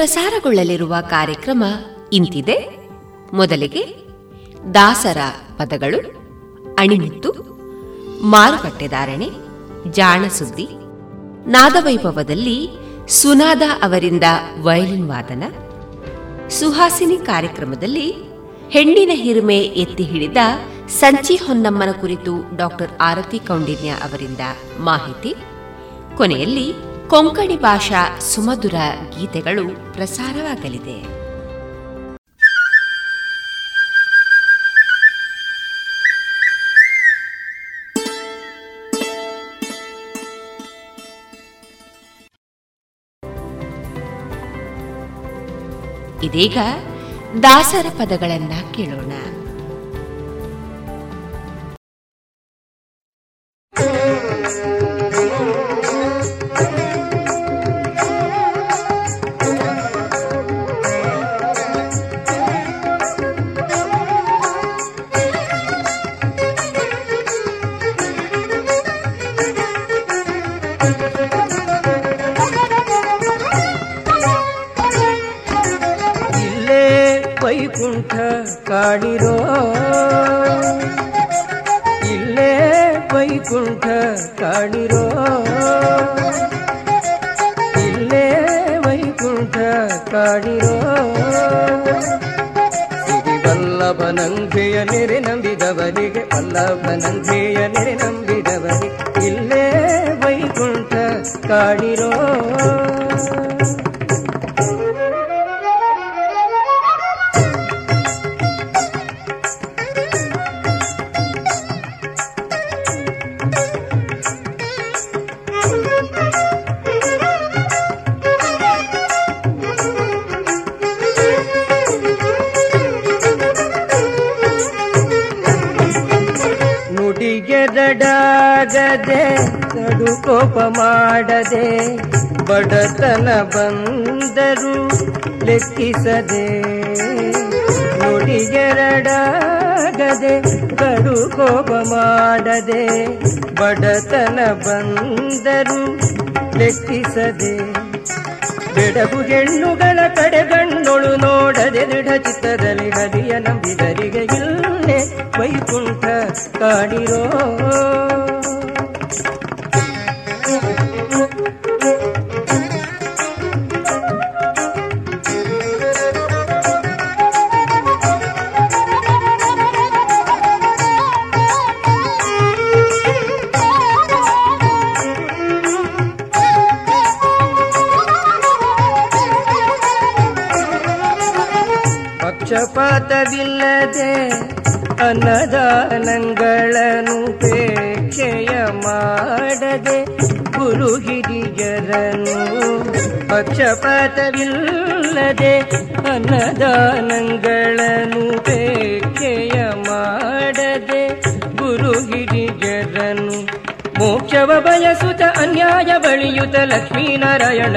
ಪ್ರಸಾರಗೊಳ್ಳಲಿರುವ ಕಾರ್ಯಕ್ರಮ ಇಂತಿದೆ. ಮೊದಲಿಗೆ ದಾಸರ ಪದಗಳು, ಅಣಿಮುತ್ತು ಮಾರುಕಟ್ಟೆದಾರಣೆ ಜಾಣಸುದ್ದಿ, ನಾದವೈಭವದಲ್ಲಿ ಸುನಾದ ಅವರಿಂದ ವಯಲಿನ್ ವಾದನ, ಸುಹಾಸಿನಿ ಕಾರ್ಯಕ್ರಮದಲ್ಲಿ ಹೆಣ್ಣಿನ ಹಿರಿಮೆ ಎತ್ತಿ ಹಿಡಿದ ಸಂಚಿ ಹೊನ್ನಮ್ಮನ ಕುರಿತು ಡಾಕ್ಟರ್ ಆರತಿ ಕೌಂಡಿನ್ಯ ಅವರಿಂದ ಮಾಹಿತಿ. ಕೊನೆಯಲ್ಲಿ ಕೊಂಕಣಿ ಭಾಷಾ ಸುಮಧುರ ಗೀತೆಗಳು ಪ್ರಸಾರವಾಗಲಿದೆ. ಇದೀಗ ದಾಸರ ಪದಗಳನ್ನ ಕೇಳೋಣ. ಲೆಕ್ಕಿಸದೆ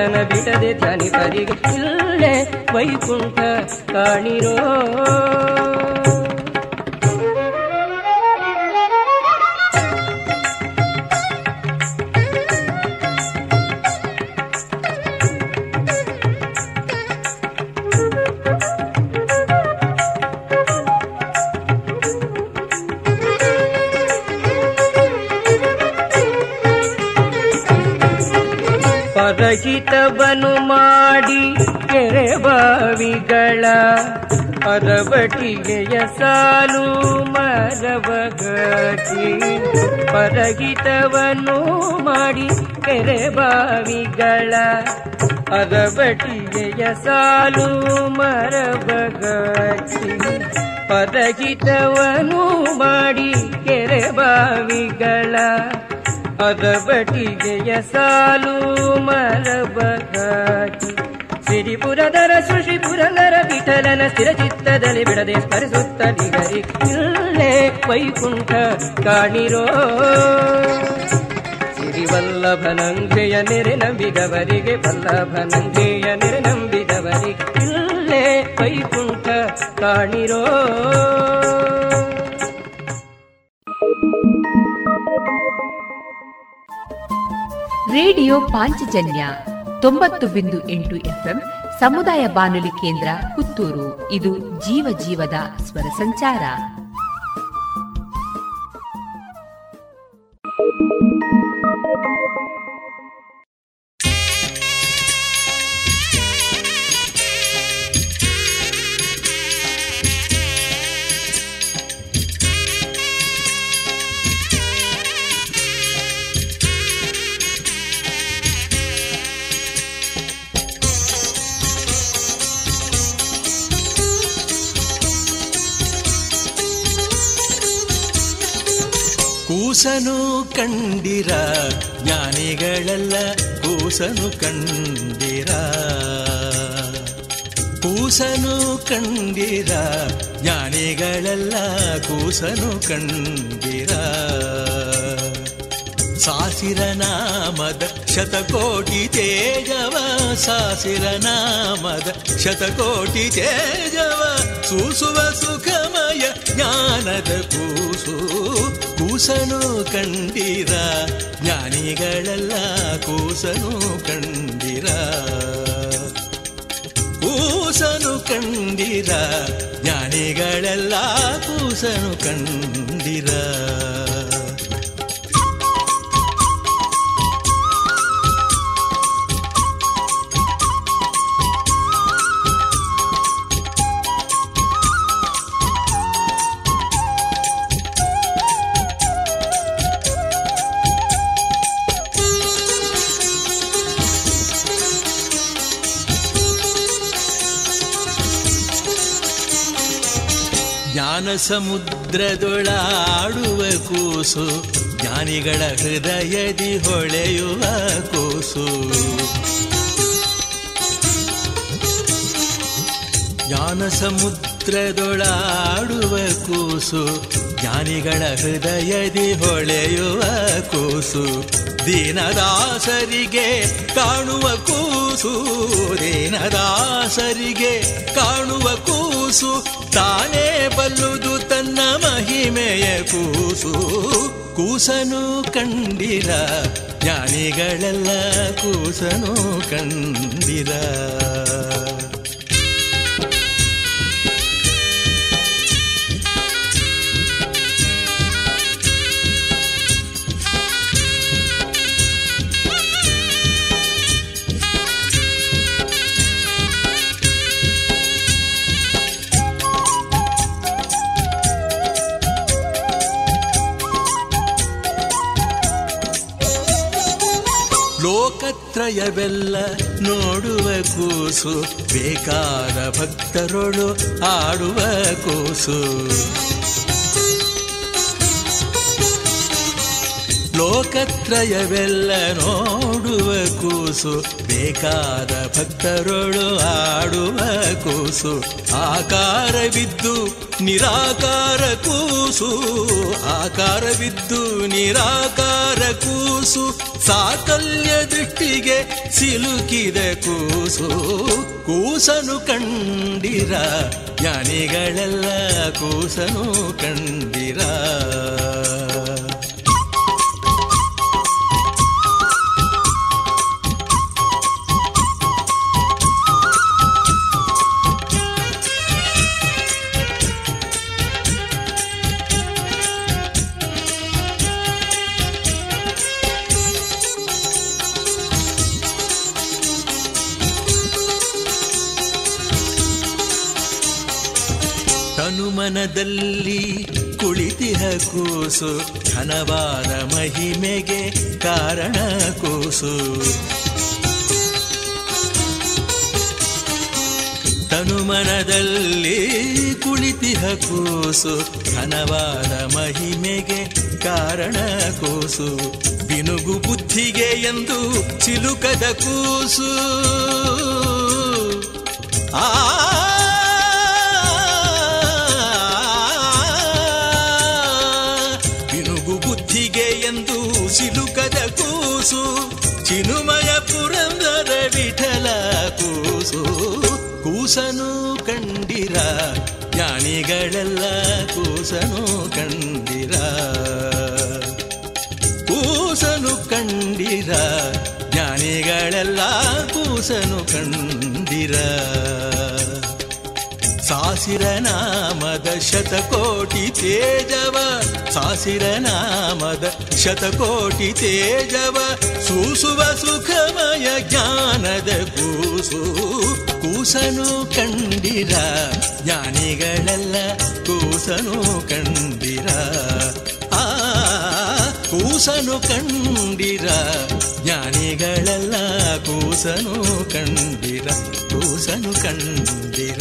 ಲಕ್ಷ್ಮೀನಾರಾಯಣನ ಬಿಡದೆ ಧ್ಯಾನಿಪರಿಗೆ ಇಲ್ಲೇ ವೈಕುಂಠ ಕಾಣಿರೋ. ಕೆರೆ ಬಾವಿಗಳ ಅದಬಟಿಗೆಯ ಸಾಲು ಮರಬಗಿ ಪದಗಿತವನು ಮಾಡಿ ಕೆರೆ ಬಾವಿಗಳ ಅದಬಟಿಗೆಯ ಸಾಲು ಮರಬಗಿ ಸಿರಿಪುರದರ ಸುಶಿ ಪುರಂದರ ವಿಠಲನ ಸ್ಥಿರ ಚಿತ್ತದಲ್ಲಿ ಬಿಡದೆ ಸ್ಮರಿಸುತ್ತ ನಿಗರಿ ಇಲ್ಲೇ ವೈಕುಂಠ ಕಾಣಿರೋ. ಸಿರಿವಲ್ಲಭನಂಗೆಯ ನೆರೆ ನಂಬಿದವರಿಗೆ ವಲ್ಲಭನಂಗೆಯ ನೆರೆ ನಂಬಿದವರಿಗೆ ಇಲ್ಲೇ ವೈಕುಂಠ ಕಾಣಿರೋ. ರೇಡಿಯೋ ಪಾಂಚಜನ್ಯ ತೊಂಬತ್ತು ಬಿಂದು ಎಂಟು ಎಫ್ಎಂ ಸಮುದಾಯ ಬಾನುಲಿ ಕೇಂದ್ರ ಪುತ್ತೂರು. ಇದು ಜೀವ ಜೀವದ ಸ್ವರ ಸಂಚಾರ. ಕೂಸನು ಕಂಡಿರ, ಜ್ಞಾನಿಗಳೆಲ್ಲ ಕೂಸನು ಕಂಡಿರ. ಕೂಸನು ಕಂಡಿರ, ಜ್ಞಾನಿಗಳೆಲ್ಲ ಕೂಸನು ಕಂಡಿರ. ಸಾಸಿರ ನಾಮದ ಶತಕೋಟಿ ತೇಜವ, ಸಾಸಿರ ನಾಮದ ಶತಕೋಟಿ ತೇಜವ, ಸೂಸುವ ಸುಖಮಯ ಜ್ಞಾನದ ಕೂಸು. ಕೂಸನು ಕಂಡಿರ ಜ್ಞಾನಿಗಳೆಲ್ಲ ಕೂಸನು ಕಂಡಿರ. ಕೂಸನು ಕಂಡಿರ ಜ್ಞಾನಿಗಳೆಲ್ಲ ಕೂಸನು ಕಂಡಿರ. ಜ್ಞಾನ ಸಮುದ್ರದೊಳಾಡುವ ಕೂಸು, ಜ್ಞಾನಿಗಳ ಹೃದಯದಿ ಹೊಳೆಯುವ ಕೂಸು. ಜ್ಞಾನ ಸಮುದ್ರದೊಳಾಡುವ ಕೂಸು, ಜ್ಞಾನಿಗಳ ಹೃದಯದಿ ಹೊಳೆಯುವ ಕೂಸು. ದೀನದಾಸರಿಗೆ ಕಾಣುವ ಕೂಸು, ದೀನದಾಸರಿಗೆ ಕಾಣುವ ಕೂಸು ತಾನೇ ಬಲ್ಲುದು ತನ್ನ ಮಹಿಮೆಯ ಕೂಸು. ಕೂಸನು ಕಂಡಿರ ಜ್ಞಾನಿಗಳೆಲ್ಲ ಕೂಸನು ಕಂಡಿರ. ಲೋಕತ್ರಯವೆಲ್ಲ ನೋಡುವ ಕೂಸು ಬೇಕಾದ ಭಕ್ತರೊಳು ಆಡುವ ಕೂಸು. ಲೋಕತ್ರಯವೆಲ್ಲ ನೋಡುವ ಕೂಸು, ಬೇಕಾದ ಭಕ್ತರೊಳು ಆಡುವ ಕೂಸು ಆಕಾರವಿದ್ದು ನಿರಾಕಾರ ಕೂಸು ಆಕಾರವಿದ್ದು ನಿರಾಕಾರ ಕೂಸು, ಸಾಕಲ್ಯ ದೃಷ್ಟಿಗೆ ಸಿಲುಕಿದ ಕೂಸು, ಕೂಸನು ಕಂಡಿರ, ಜ್ಞಾನಿಗಳೆಲ್ಲ ಕೂಸನು ಕಂಡಿರ. ತನುಮನದಲ್ಲಿ ಕುಳಿತಿಹ ಕೂಸು ಘನವಾದ ಮಹಿಮೆಗೆ ಕಾರಣ ಕೂಸು. ತನುಮನದಲ್ಲಿ ಕುಳಿತಿಹ ಕೂಸು ಘನವಾದ ಮಹಿಮೆಗೆ ಕಾರಣ ಕೂಸು. ಬಿನುಗು ಬುದ್ಧಿಗೆ ಎಂದು ಚಿಲುಕದ ಕೂಸು. ಆ ಕೂಸು ಚಿನುಮಯ ಪುರಂದರ ವಿಠಲ ಕೂಸು. ಕೂಸನು ಕಂಡಿರ ಜ್ಞಾನಿಗಳೆಲ್ಲ ಕೂಸನು ಕಂಡಿರ. ಕೂಸನು ಕಂಡಿರ ಜ್ಞಾನಿಗಳೆಲ್ಲ ಕೂಸನು ಕಂಡಿರ. ಸಾಸಿರ ನಾಮದ ಶತಕೋಟಿ ತೇಜವ, ಸಾಸಿರ ನಾಮದ ಶತಕೋಟಿ ತೇಜವ, ಸೂಸುವ ಸುಖಮಯ ಜ್ಞಾನದ ಕೂಸು, ಕೂಸನು ಕಂಡಿರ, ಜ್ಞಾನಿಗಳೆಲ್ಲ ಕೂಸನು ಕಂಡಿರ. ಆ, ಕೂಸನು ಕಂಡಿರ, ಜ್ಞಾನಿಗಳೆಲ್ಲ ಕೂಸನು ಕಂಡಿರ ಕೂಸನು ಕಂಡಿರ.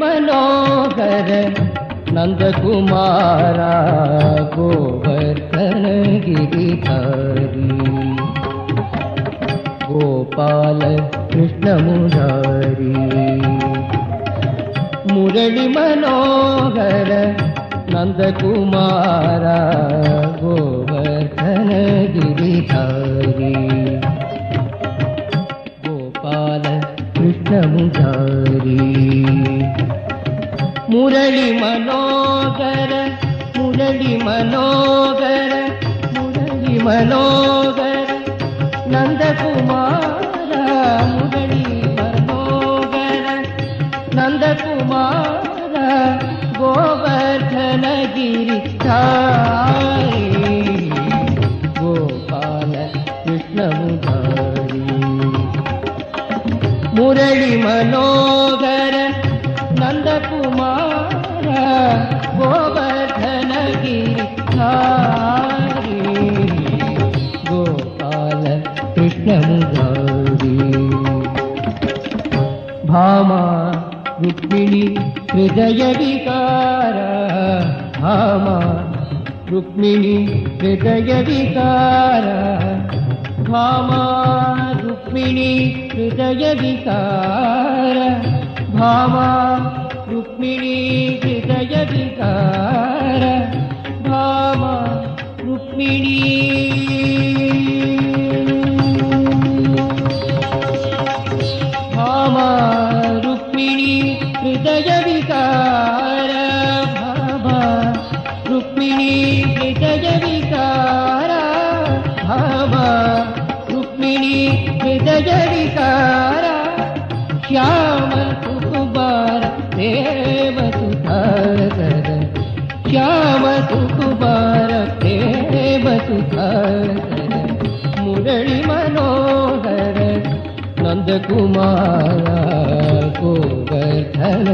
मनोहर नन्दकुमारा कुमा गोवर्धगगिरि गोपाल कृष्ण मुहारी मनोहर नन्दकुमारा नन्द कुमा ధారి మురళి మనోహర మురళి మనోహర మురళి మనోహర నందకుమార మురళి మనోహర నందకుమార గోవర్ధనగిరి ధారి पुरळि मनोधर नन्दकुमार गोबर्धन गीता गोपाल कृष्णी भामा रुक्मिणी हृदयविकार भामा रुक्मिणी हृदयविकार मा रुक्मिणी रजिता भावा रुक्मिणी दयदिता धन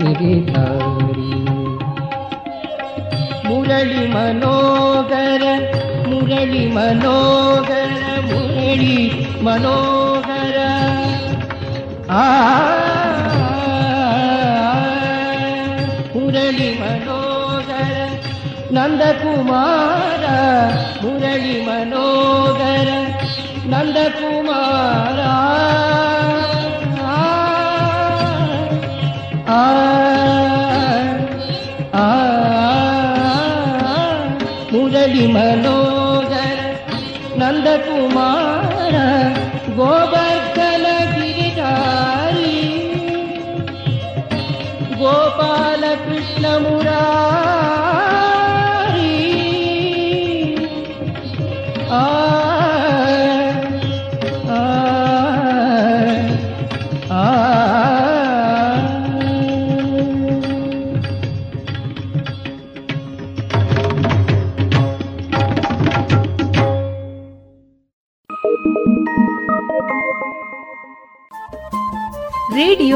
गिरिना मरली मनोगर मरली मनोगर मरली मनोगर मुरली मनोगर नन्दकुमार मुरली मनोगर नन्दकु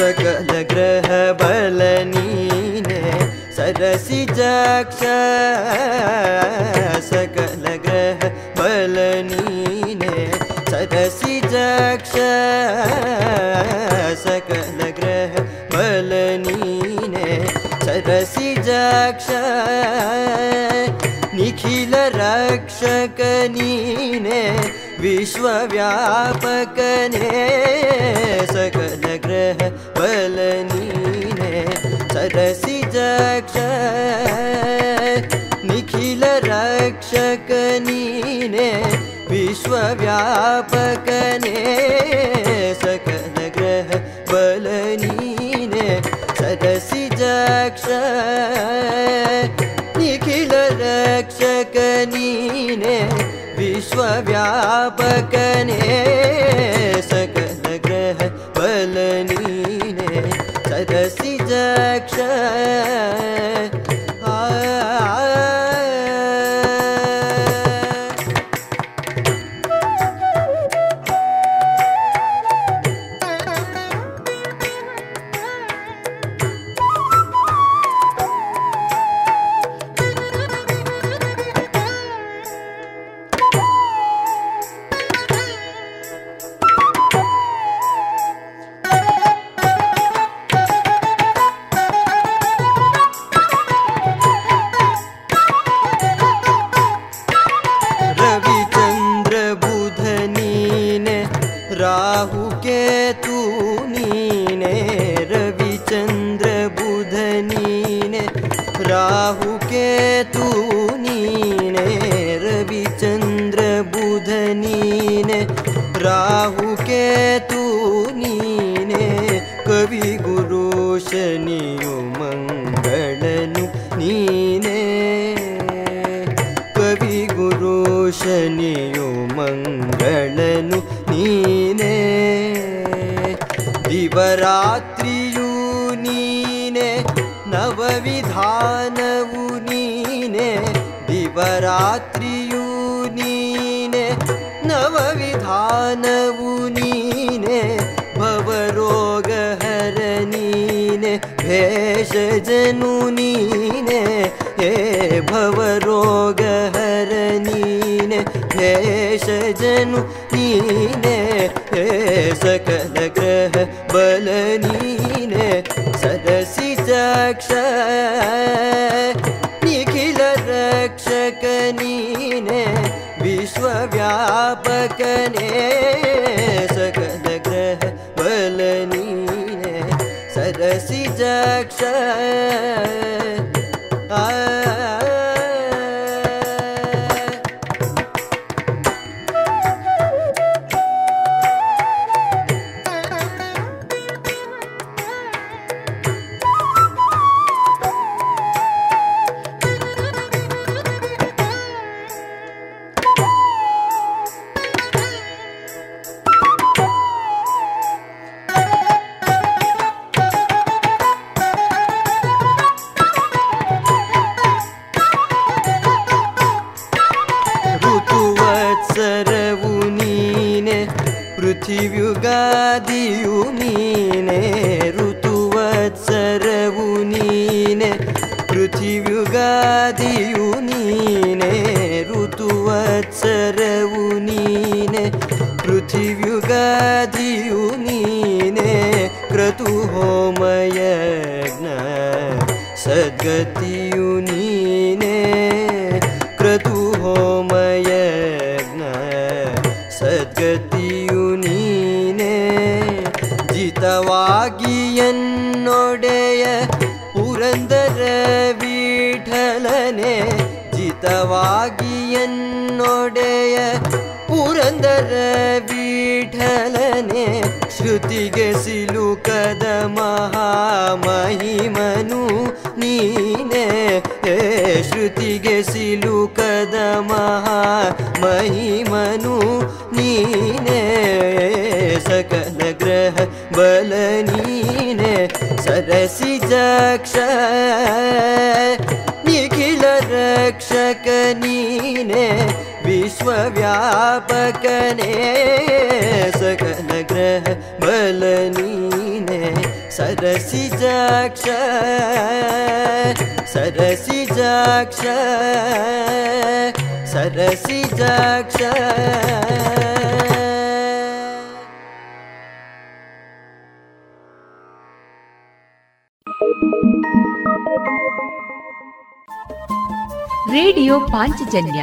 सकल ग्रह भलनी सदसि चक्ष सकल ग्रह भलनी सदसि जक्ष सकल ग्रह भलनी सदसि जक्ष निखिल विश्वव्यापकने सकल ग्रह बलनीने सरसि जक्ष निखिल रक्षक नीने विश्वव्यापकने सकल ग्रह बलनीने सरसि जक्ष निखिल रक्षक नीने विश्वव्यापकने रबुनी पृथियुगादियुनीने ऋतुवत् शरुनी पृथियुगादियुनी ने ऋतुवत् शरवुनी पृथियुगादियुनीने प्रतुहोमयणा सद्गति ಪುರಂದರ ವಿಠಲನೆ ಶ್ರುತಿಗೆ ಸಿಲುಕದ ಮಹಾಮಹಿಮನು ನೀನೆ. ಶ್ರುತಿಗೆ ಸಿಲುಕದ ಮಹಾಮಹಿಮನು ನೀನೆ. ಸಕಲ ಗ್ರಹ ಬಲ ನೀನೆ. ಸರಸಿ ಜಕ್ಷ ನಿಖಿಲ ರಕ್ಷಕ ನೀನೆ. ವಿಶ್ವವ್ಯಾಪಕನೇ ಸಕಲ ಗ್ರಹ ಬಲ ನೀನೆ ಸರಸಿ ಜಕ್ಷ ಸರಸಿ ಜಕ್ಷ ಸರಸಿ ಜಕ್ಷ ರೇಡಿಯೋ ಪಾಂಚಜನ್ಯ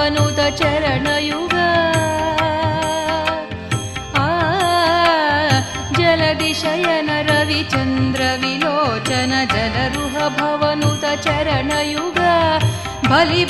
भवनुत चरणयुग आ जलदिशयन रविचन्द्रविलोचन जलरुह भवनुत चरणयुग बलिबञ्जनि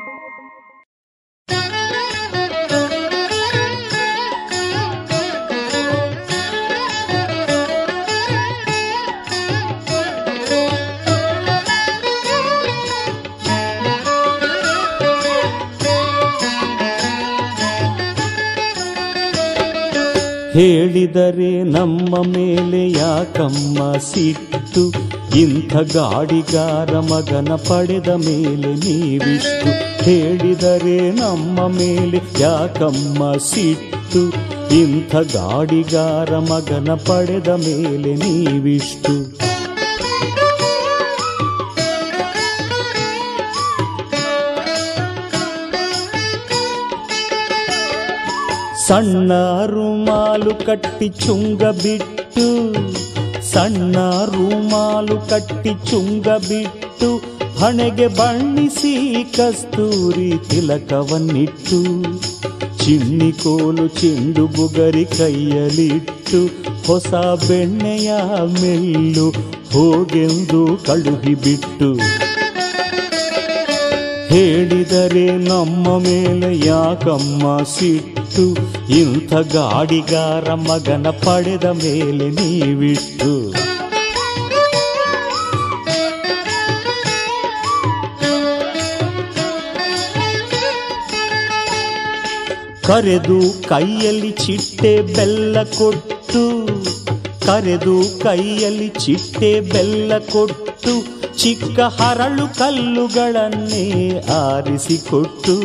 ಹೇಳಿದರೆ ನಮ್ಮ ಮೇಲೆ ಯಾಕಮ್ಮ ಸಿಟ್ಟು? ಇಂಥ ಗಾಡಿಗಾರ ಮಗನ ಪಡೆದ ಮೇಲೆ ನೀವಿಷ್ಟು? ಹೇಳಿದರೆ ನಮ್ಮ ಮೇಲೆ ಯಾಕಮ್ಮ ಸಿಟ್ಟು? ಇಂಥ ಗಾಡಿಗಾರ ಮಗನ ಪಡೆದ ಮೇಲೆ ನೀವಿಷ್ಟು? ಸಣ್ಣ ರುಮಾಲು ಕಟ್ಟಿ ಚುಂಗ ಬಿಟ್ಟು ಸಣ್ಣ ರುಮಾಲು ಕಟ್ಟಿ ಚುಂಗ ಬಿಟ್ಟು, ಹಣೆಗೆ ಬಣ್ಣಿಸಿ ಕಸ್ತೂರಿ ತಿಲಕವನ್ನಿಟ್ಟು ಚಿಣ್ಣಿ ಕೋಲು ಚೆಂಡು ಬುಗರಿ ಕೈಯಲಿಟ್ಟು, ಹೊಸ ಬೆಣ್ಣೆಯ ಮೆಲ್ಲು ಹೋಗೆಂದು ಕಳುಹಿಬಿಟ್ಟು ಹೇಳಿದರೆ ನಮ್ಮ ಮೇಲೆ ಯಾಕಮ್ಮ ಸಿಟ್ಟು? ಇಂಥ ಗಾಡಿಗಾರ ಮಗನ ಪಡೆದ ಮೇಲೆ ನೀವಿಟ್ಟು ಕರೆದು ಕೈಯಲ್ಲಿ ಚಿಟ್ಟೆ ಬೆಲ್ಲ ಕೊಟ್ಟು, ಕರೆದು ಕೈಯಲ್ಲಿ ಚಿಟ್ಟೆ ಬೆಲ್ಲ ಕೊಟ್ಟು, ಚಿಕ್ಕ ಹರಳು ಕಲ್ಲುಗಳನ್ನೇ ಆರಿಸಿಕೊಟ್ಟು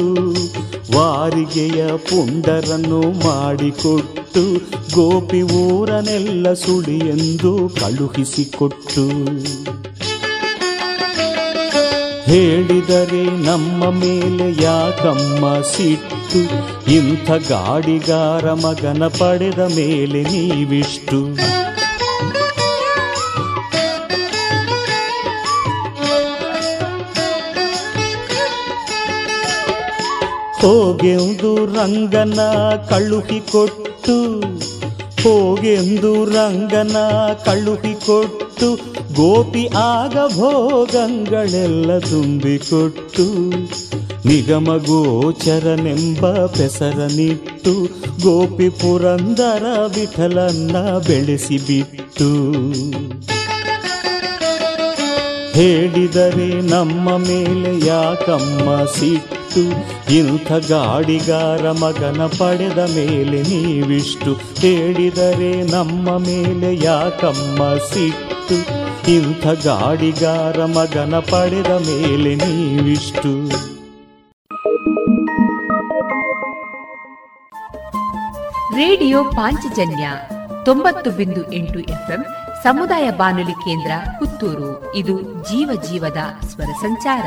ವಾರಿಗೆಯ ಪುಂಡರನ್ನು ಮಾಡಿಕೊಟ್ಟು ಗೋಪಿ ಊರನೆಲ್ಲ ಸುಳಿ ಎಂದು ಕಳುಹಿಸಿಕೊಟ್ಟು. ಹೇಳಿದರೆ ನಮ್ಮ ಮೇಲೆ ಯಾಕಮ್ಮ ಸಿಟ್ಟು? ಇಂಥ ಗಾಡಿಗಾರ ಮಗನ ಪಡೆದ ಮೇಲೆ ನೀವಿಷ್ಟು? ಹೋಗೆಂದು ರಂಗನ ಕಳುಹಿಕೊಟ್ಟು, ಹೋಗೆಂದು ರಂಗನ ಕಳುಹಿಕೊಟ್ಟು, ಗೋಪಿ ಆಗ ಭೋಗಂಗಳೆಲ್ಲ ತುಂಬಿಕೊಟ್ಟು, ನಿಗಮ ಗೋಚರನೆಂಬ ಪೆಸರನಿಟ್ಟು, ಗೋಪಿ ಪುರಂದರ ವಿಠಲನ್ನ ಬೆಳೆಸಿಬಿಟ್ಟು. ಹೇಳಿದರೆ ನಮ್ಮ ಮೇಲೆ ಯಾಕಮ್ಮ ಸಿಟ್ಟು? ಇಂಥ ಗಾಡಿಗಾರ ಮಗನ ಪಡೆದ ಮೇಲೆ ನೀವಿಷ್ಟು ಹೇಳಿದರೆ ನಮ್ಮ ಮೇಲೆ ಯಾಕಮ್ಮ ಸಿಟ್ಟು? ಇಂಥ ಗಾಡಿಗಾರ ಮಗನ ಪಡೆದ ಮೇಲೆ ನೀವಿಷ್ಟು? ರೇಡಿಯೋ ಪಾಂಚಜನ್ಯ ತೊಂಬತ್ತು ಬಿಂದು ಎಂಟು ಎಫ್ಎಂ ಸಮುದಾಯ ಬಾನುಲಿ ಕೇಂದ್ರ ಪುತ್ತೂರು. ಇದು ಜೀವ ಜೀವದ ಸ್ವರ ಸಂಚಾರ.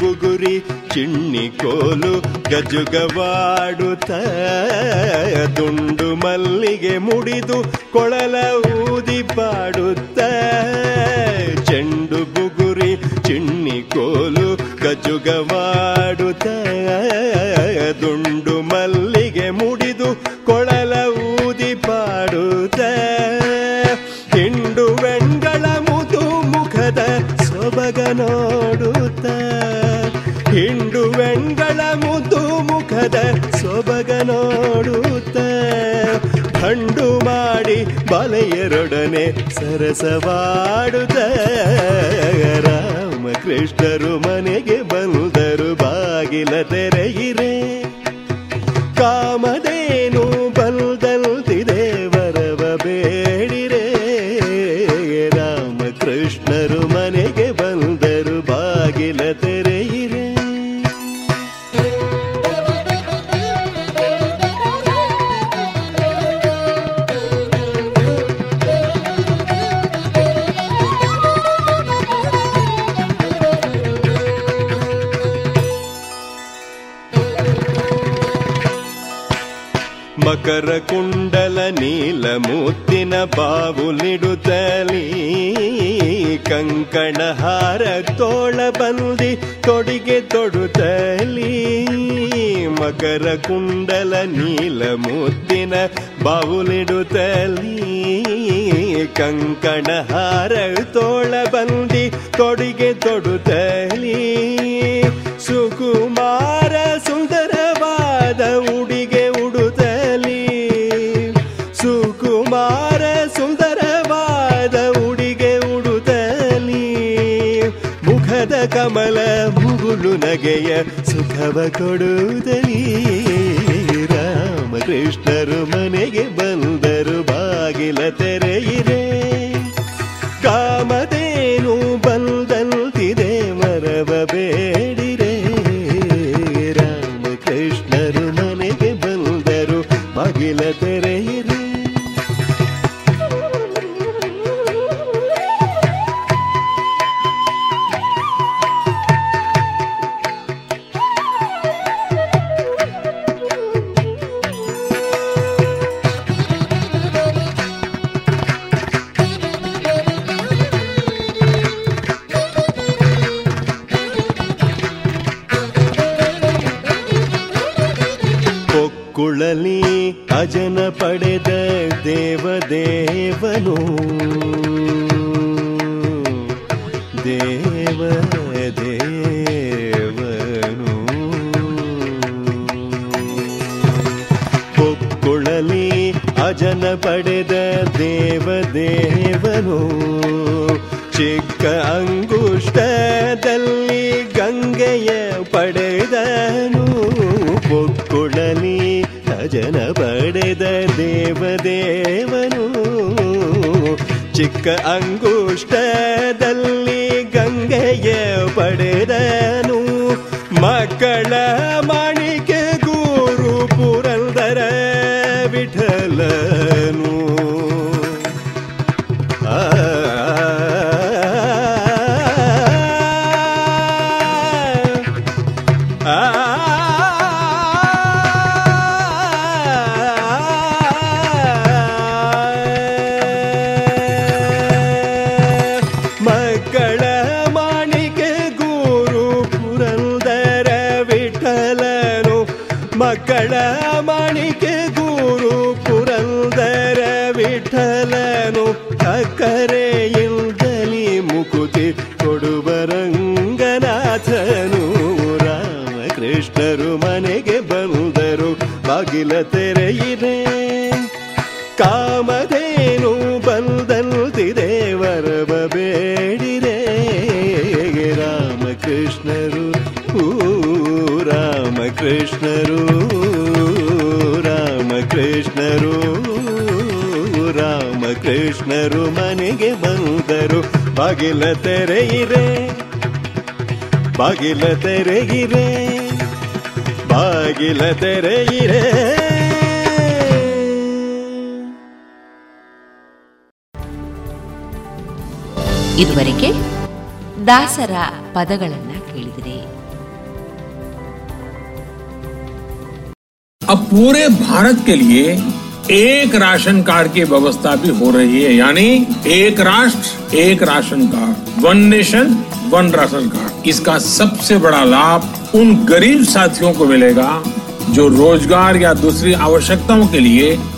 ಬುಗುರಿ ಚಿಣ್ಣಿ ಕೋಲು ಗಜುಗವಾಡುತ್ತ ದುಂಡು ಮಲ್ಲಿಗೆ ಮುಡಿದು ಕೊಳಲ ಊದಿ ಪಾಡುತ್ತ ಚೆಂಡು ಬುಗುರಿ ಚಿಣ್ಣಿ ಕೋಲು ಗಜುಗವಾಡುತ್ತ ದುಂಡು ಮಲ್ಲಿಗೆ ಬಲೆಯರೊಡನೆ ಸರಸವಾಡುತ್ತ ರಾಮಕೃಷ್ಣರು ಮನೆಗೆ ಬಂದರು ಬಾಗಿಲ ತೆರೆಯಿರೆ. ಬಾವುಲಿಡುತ್ತಲೀ ಕಂಕಣ ಹಾರ ತೋಳ ಬಂದಿ ತೊಡಿಗೆ ತೊಡುತ್ತಲೀ. ಮಕರ ಕುಂಡಲ ನೀಲ ಮುತ್ತಿನ ಬಾವುಲಿಡುತ್ತಲೀ ಕಂಕಣ ಹಾರ ತೋಳ ಬಂದಿ ತೊಡಿಗೆ ತೊಡುತ್ತಲೀ. ನಗೆಯ ಸುಖವ ಕೊಡುವುದಲಿ ರಾಮಕೃಷ್ಣರು ಮನೆಗೆ ಬಂದರು ಬಾಗಿಲ ತೆರೆಯಿರೆ. ತೆರೆಯಿರೆ ಬಾಗಿಲ ತೆರೆಯಿರೆ ಇದುವರೆಗೆ ದಾಸರ ಪದಗಳನ್ನ ಕೇಳಿದಿರಿ अब पूरे भारत के लिए एक राशन कार्ड की व्यवस्था भी हो रही है यानी एक राष्ट्र एक ration card one nation one ration card इसका सबसे बड़ा लाभ उन गरीब साथियों को मिलेगा जो रोज़गार या दूसरी आवश्यकताओं के लिए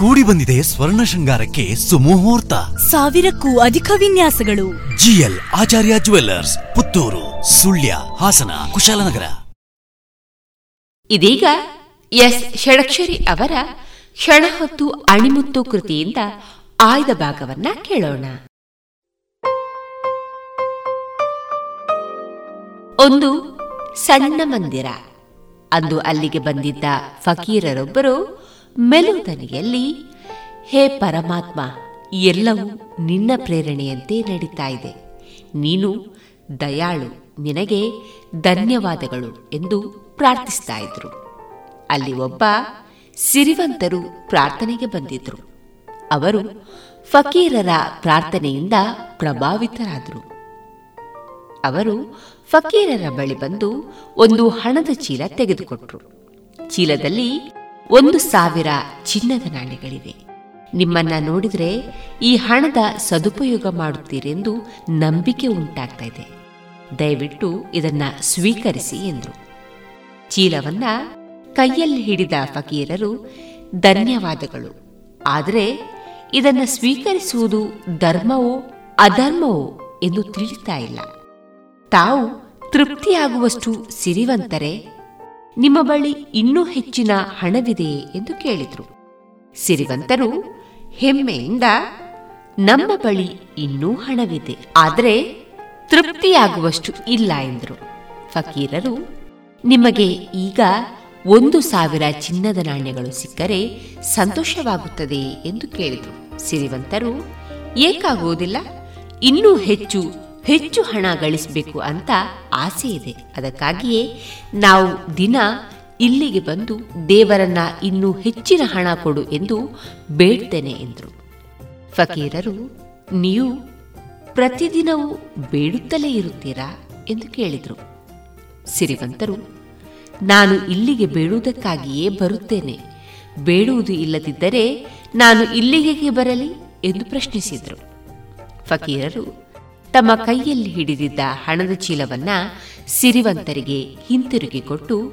ಕೂಡಿ ಬಂದಿದೆ ಸ್ವರ್ಣ ಶೃಂಗಾರಕ್ಕೆ ಸುಮುಹೂರ್ತ. ಸಾವಿರಕ್ಕೂ ಅಧಿಕ ವಿನ್ಯಾಸಗಳು. GL Acharya jewellers Puttur Sullia Hassan Kushalnagar. ಇದೀಗ ಎಸ್. ಷಡಕ್ಷರಿ ಅವರ ಕ್ಷಣ ಹೊತ್ತು ಅಣಿಮುತ್ತು ಕೃತಿಯಿಂದ ಆಯ್ದ ಭಾಗವನ್ನ ಕೇಳೋಣ. ಒಂದು ಸಣ್ಣ ಮಂದಿರ. ಅಂದು ಅಲ್ಲಿಗೆ ಬಂದಿದ್ದ ಫಕೀರರೊಬ್ಬರು ಮೆಲುದನಿಯಲ್ಲಿ ಹೇ ಪರಮಾತ್ಮ, ಎಲ್ಲವೂ ನಿನ್ನ ಪ್ರೇರಣೆಯಂತೆ ನಡೀತಾ ಇದೆ. ನೀನು ದಯಾಳು, ನಿನಗೆ ಧನ್ಯವಾದಗಳು ಎಂದು ಪ್ರಾರ್ಥಿಸ್ತಾ ಇದ್ರು. ಅಲ್ಲಿ ಒಬ್ಬ ಸಿರಿವಂತರು ಪ್ರಾರ್ಥನೆಗೆ ಬಂದಿದ್ರು. ಅವರು ಫಕೀರರ ಪ್ರಾರ್ಥನೆಯಿಂದ ಪ್ರಭಾವಿತರಾದರು. ಅವರು ಫಕೀರರ ಬಳಿ ಬಂದು ಒಂದು ಹಣದ ಚೀಲ ತೆಗೆದುಕೊಟ್ರು. ಚೀಲದಲ್ಲಿ ಒಂದು ಸಾವಿರ ಚಿನ್ನದ ನಾಣ್ಯಗಳಿವೆ. ನಿಮ್ಮನ್ನ ನೋಡಿದ್ರೆ ಈ ಹಣದ ಸದುಪಯೋಗ ಮಾಡುತ್ತೀರೆಂದು ನಂಬಿಕೆ ಉಂಟಾಗ್ತಾ ಇದೆ. ದಯವಿಟ್ಟು ಇದನ್ನ ಸ್ವೀಕರಿಸಿ ಎಂದರು. ಚೀಲವನ್ನ ಕೈಯಲ್ಲಿ ಹಿಡಿದ ಫಕೀರರು ಧನ್ಯವಾದಗಳು. ಆದರೆ ಇದನ್ನು ಸ್ವೀಕರಿಸುವುದು ಧರ್ಮವೋ ಅಧರ್ಮವೋ ಎಂದು ತಿಳಿತಾ ಇಲ್ಲ. ತಾವು ತೃಪ್ತಿಯಾಗುವಷ್ಟು ಸಿರಿವಂತರೆ ನಿಮ್ಮ ಬಳಿ ಇನ್ನೂ ಹೆಚ್ಚಿನ ಹಣವಿದೆಯೇ ಎಂದು ಕೇಳಿದರು. ಸಿರಿವಂತರು ಹೆಮ್ಮೆಯಿಂದ, ನಮ್ಮ ಬಳಿ ಇನ್ನೂ ಹಣವಿದೆ, ಆದರೆ ತೃಪ್ತಿಯಾಗುವಷ್ಟು ಇಲ್ಲ ಎಂದರು. ಫಕೀರರು, ನಿಮಗೆ ಈಗ ಒಂದು ಸಾವಿರ ಚಿನ್ನದ ನಾಣ್ಯಗಳು ಸಿಕ್ಕರೆ ಸಂತೋಷವಾಗುತ್ತದೆ ಎಂದು ಕೇಳಿದರು. ಸಿರಿವಂತರು ಏಕಾಗುವುದಿಲ್ಲ ಇನ್ನೂ ಹೆಚ್ಚು ಹೆಚ್ಚು ಹಣ ಗಳಿಸಬೇಕು ಅಂತ ಆಸೆ ಇದೆ. ಅದಕ್ಕಾಗಿಯೇ ನಾವು ದಿನ ಇಲ್ಲಿಗೆ ಬಂದು ದೇವರನ್ನ ಇನ್ನೂ ಹೆಚ್ಚಿನ ಹಣ ಕೊಡು ಎಂದು ಬೇಡ್ತೇನೆ ಎಂದರು. ಫಕೀರರು, ನೀವು ಪ್ರತಿದಿನವೂ ಬೇಡುತ್ತಲೇ ಇರುತ್ತೀರಾ ಎಂದು ಕೇಳಿದರು. ಸಿರಿವಂತರು, ನಾನು ಇಲ್ಲಿಗೆ ಬೇಡುವುದಕ್ಕಾಗಿಯೇ ಬರುತ್ತೇನೆ. ಬೇಡುವುದು ಇಲ್ಲದಿದ್ದರೆ ನಾನು ಇಲ್ಲಿಗೆ ಬರಲಿ ಎಂದು ಪ್ರಶ್ನಿಸಿದರು. ಫಕೀರರು ತಮ್ಮ ಕೈಯಲ್ಲಿ ಹಿಡಿದಿದ್ದ ಹಣದ ಚೀಲವನ್ನ ಸಿರಿವಂತರಿಗೆ ಹಿಂತಿರುಗಿ ಕೊಟ್ಟು,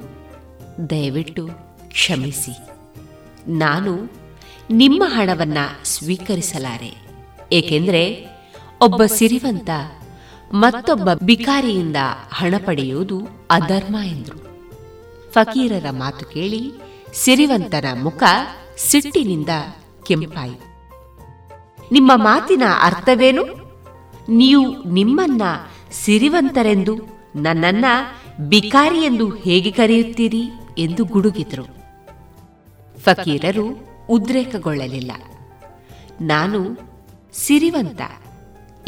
ದಯವಿಟ್ಟು ಕ್ಷಮಿಸಿ. ನಾನು ನಿಮ್ಮ ಹಣವನ್ನ ಸ್ವೀಕರಿಸಲಾರೆ. ಏಕೆಂದರೆ ಒಬ್ಬ ಸಿರಿವಂತ ಮತ್ತೊಬ್ಬ ಬಿಕಾರಿಯಿಂದ ಹಣ ಪಡೆಯುವುದು ಅಧರ್ಮ ಎಂದರು. ಫಕೀರರ ಮಾತು ಕೇಳಿ ಸಿರಿವಂತನ ಮುಖ ಸಿಟ್ಟಿನಿಂದ ಕೆಂಪಾಯಿತು. ನಿಮ್ಮ ಮಾತಿನ ಅರ್ಥವೇನು? ನೀವು ನಿಮ್ಮನ್ನ ಸಿರಿವಂತರೆಂದು, ನನ್ನನ್ನ ಬಿಕಾರಿ ಎಂದು ಹೇಗೆ ಕರೆಯುತ್ತೀರಿ ಎಂದು ಗುಡುಗಿದರು. ಫಕೀರರು ಉದ್ರೇಕಗೊಳ್ಳಲಿಲ್ಲ. ನಾನು ಸಿರಿವಂತ,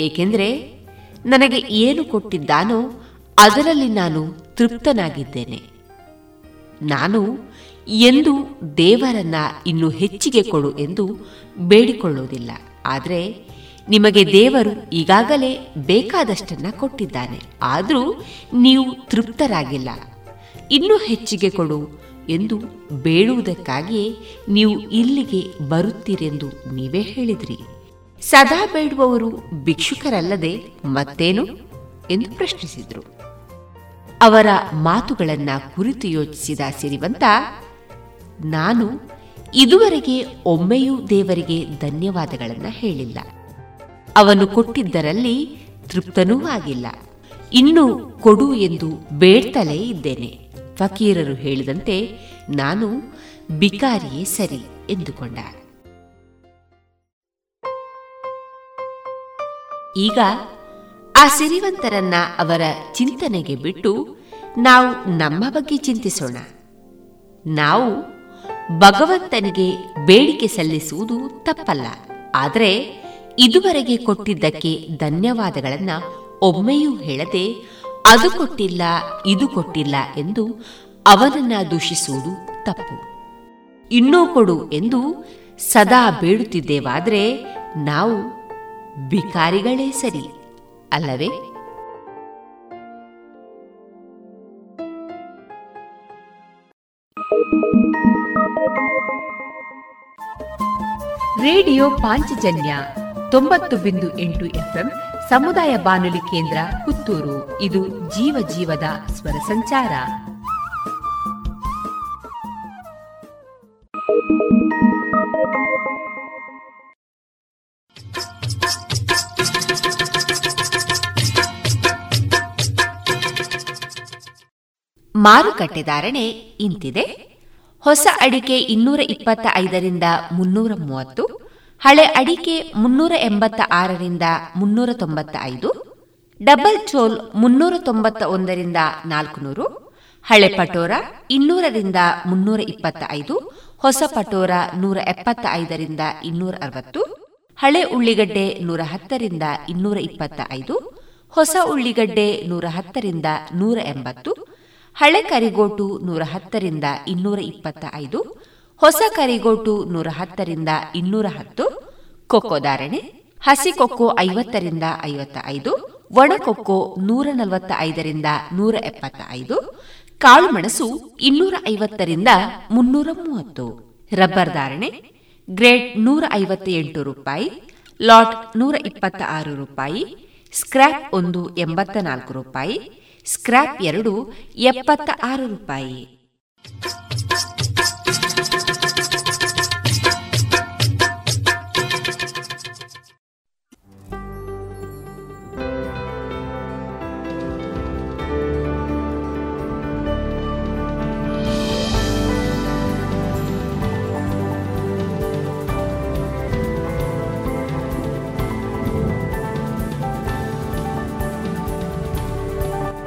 ಏಕೆಂದರೆ ನನಗೆ ಏನು ಕೊಟ್ಟಿದ್ದಾನೋ ಅದರಲ್ಲಿ ನಾನು ತೃಪ್ತನಾಗಿದ್ದೇನೆ. ನಾನು ಎಂದು ದೇವರನ್ನ ಇನ್ನು ಹೆಚ್ಚಿಗೆ ಕೊಡು ಎಂದು ಬೇಡಿಕೊಳ್ಳುವುದಿಲ್ಲ. ಆದರೆ ನಿಮಗೆ ದೇವರು ಈಗಾಗಲೇ ಬೇಕಾದಷ್ಟನ್ನ ಕೊಟ್ಟಿದ್ದಾನೆ. ಆದರೂ ನೀವು ತೃಪ್ತರಾಗಿಲ್ಲ. ಇನ್ನೂ ಹೆಚ್ಚಿಗೆ ಕೊಡು ಎಂದು ಬೇಡುವುದಕ್ಕಾಗಿಯೇ ನೀವು ಇಲ್ಲಿಗೆ ಬರುತ್ತೀರೆಂದು ನೀವೇ ಹೇಳಿದ್ರಿ. ಸದಾ ಬೇಡುವವರು ಭಿಕ್ಷುಕರಲ್ಲದೆ ಮತ್ತೇನು? ಎಂದು ಪ್ರಶ್ನಿಸಿದರು. ಅವರ ಮಾತುಗಳನ್ನ ಕುರಿತು ಯೋಚಿಸಿದ ಸಿರಿವಂತ, ನಾನು ಇದುವರೆಗೆ ಒಮ್ಮೆಯೂ ದೇವರಿಗೆ ಧನ್ಯವಾದಗಳನ್ನು ಹೇಳಿಲ್ಲ. ಅವನು ಕೊಟ್ಟಿದ್ದರಲ್ಲಿ ತೃಪ್ತನೂ ಆಗಿಲ್ಲ. ಇನ್ನು ಕೊಡು ಎಂದು ಬೇಡ್ತಲೇ ಇದ್ದೇನೆ. ಫಕೀರರು ಹೇಳಿದಂತೆ ನಾನು ಬಿಕಾರಿಯೇ ಸರಿ ಎಂದುಕೊಂಡ. ಈಗ ಆ ಸಿರಿವಂತರನ್ನ ಅವರ ಚಿಂತನೆಗೆ ಬಿಟ್ಟು ನಾವು ನಮ್ಮ ಬಗ್ಗೆ ಚಿಂತಿಸೋಣ. ನಾವು ಭಗವಂತನಿಗೆ ಬೇಡಿಕೆ ಸಲ್ಲಿಸುವುದು ತಪ್ಪಲ್ಲ. ಆದರೆ ಇದುವರೆಗೆ ಕೊಟ್ಟಿದ್ದಕ್ಕೆ ಧನ್ಯವಾದಗಳನ್ನು ಒಮ್ಮೆಯೂ ಹೇಳದೆ, ಅದು ಕೊಟ್ಟಿಲ್ಲ, ಇದು ಕೊಟ್ಟಿಲ್ಲ ಎಂದು ಅವನನ್ನ ದೂಷಿಸುವುದು ತಪ್ಪು. ಇನ್ನೂ ಕೊಡು ಎಂದು ಸದಾ ಬೇಡುತ್ತಿದ್ದೇವಾದರೆ ನಾವು ಬಿಕಾರಿಗಳೇ ಸರಿ, ಅಲ್ಲವೇ? ರೇಡಿಯೋ ಪಾಂಚಜನ್ಯ ತೊಂಬತ್ತು ಬಿಂದು ಎಂಟು ಎಫ್ಎಂ ಸಮುದಾಯ ಬಾನುಲಿ ಕೇಂದ್ರ ಪುತ್ತೂರು. ಇದು ಜೀವ ಜೀವದ ಸ್ವರ ಸಂಚಾರ. ಮಾರುಕಟ್ಟೆ ಧಾರಣೆ ಇಂತಿದೆ. ಹೊಸ ಅಡಿಕೆ ಇನ್ನೂರ ಇಪ್ಪತ್ತ ಐದರಿಂದ ಮುನ್ನೂರ ಮೂವತ್ತು ಹಳೆ ಅಡಿಕೆ ಮುನ್ನೂರ ಎಂಬತ್ತ ಆರರಿಂದ ಮುನ್ನೂರ ತೊಂಬತ್ತ ಐದು ಡಬಲ್ ಚೋಲ್ ಮುನ್ನೂರ ತೊಂಬತ್ತ ಒಂದರಿಂದ ನಾಲ್ಕುನೂರು, ಹಳೆ ಪಟೋರ ಇನ್ನೂರರಿಂದ ಮುನ್ನೂರ ಇಪ್ಪತ್ತ ಐದು ಹೊಸ ಪಟೋರ ನೂರ ಎಪ್ಪತ್ತ ಐದರಿಂದ ಇನ್ನೂರ ಅರವತ್ತು, ಹಳೆ ಉಳ್ಳಿಗಡ್ಡೆ ನೂರ ಹತ್ತರಿಂದ ಇನ್ನೂರ ಇಪ್ಪತ್ತ ಐದು ಹೊಸ ಉಳ್ಳಿಗಡ್ಡೆ ನೂರ ಹತ್ತರಿಂದ ನೂರ ಎಂಬತ್ತು, ಹಳೆ ಕರಿಗೋಟು ನೂರ ಹತ್ತರಿಂದ ಇನ್ನೂರ ಇಪ್ಪತ್ತ ಐದು ಹೊಸ ಕರಿಗೋಟು ನೂರ ಹತ್ತರಿಂದ ಇನ್ನೂರ ಹತ್ತು, ಕೊಕ್ಕೋ ಧಾರಣೆ, ಹಸಿ ಕೊಕ್ಕೋ ಐವತ್ತರಿಂದ ಐವತ್ತ ಐದು ಒಣಕೊಕ್ಕೋ ನೂರ ನಲವತ್ತ ಐದರಿಂದ ನೂರ ಎಪ್ಪತ್ತ ಐದು ಕಾಳುಮೆಣಸು ಇನ್ನೂರ ಐವತ್ತರಿಂದ ಮುನ್ನೂರ ಮೂವತ್ತು. ರಬ್ಬರ್ ಧಾರಣೆ ಗ್ರೇಡ್ ನೂರ ಐವತ್ತ ಎಂಟು ರೂಪಾಯಿ, ಲಾಟ್ ನೂರ ಇಪ್ಪತ್ತ ಆರು ರೂಪಾಯಿ ಸ್ಕ್ರಾಪ್ ಒಂದು ಎಂಬತ್ತ ನಾಲ್ಕು ರೂಪಾಯಿ ಸ್ಕ್ರಾಪ್ ಎರಡು ಎಪ್ಪತ್ತ ಆರು ರೂಪಾಯಿ.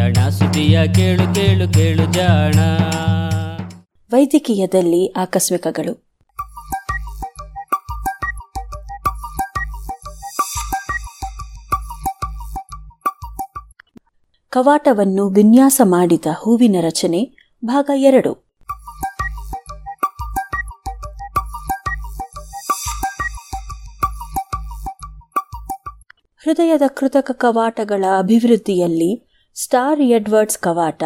ಜಾಣ ಸುದಿಯ ಕೇಳು ಕೇಳು ಕೇಳು ಜಾಣ. ವೈದ್ಯಕೀಯದಲ್ಲಿ ಆಕಸ್ಮಿಕಗಳು. ಕವಾಟವನ್ನು ವಿನ್ಯಾಸ ಮಾಡಿದ ಹೂವಿನ ರಚನೆ, ಭಾಗ ಎರಡು. ಹೃದಯದ ಕೃತಕ ಕವಾಟಗಳ ಅಭಿವೃದ್ಧಿಯಲ್ಲಿ ಸ್ಟಾರ್ ಎಡ್ವರ್ಡ್ಸ್ ಕವಾಟ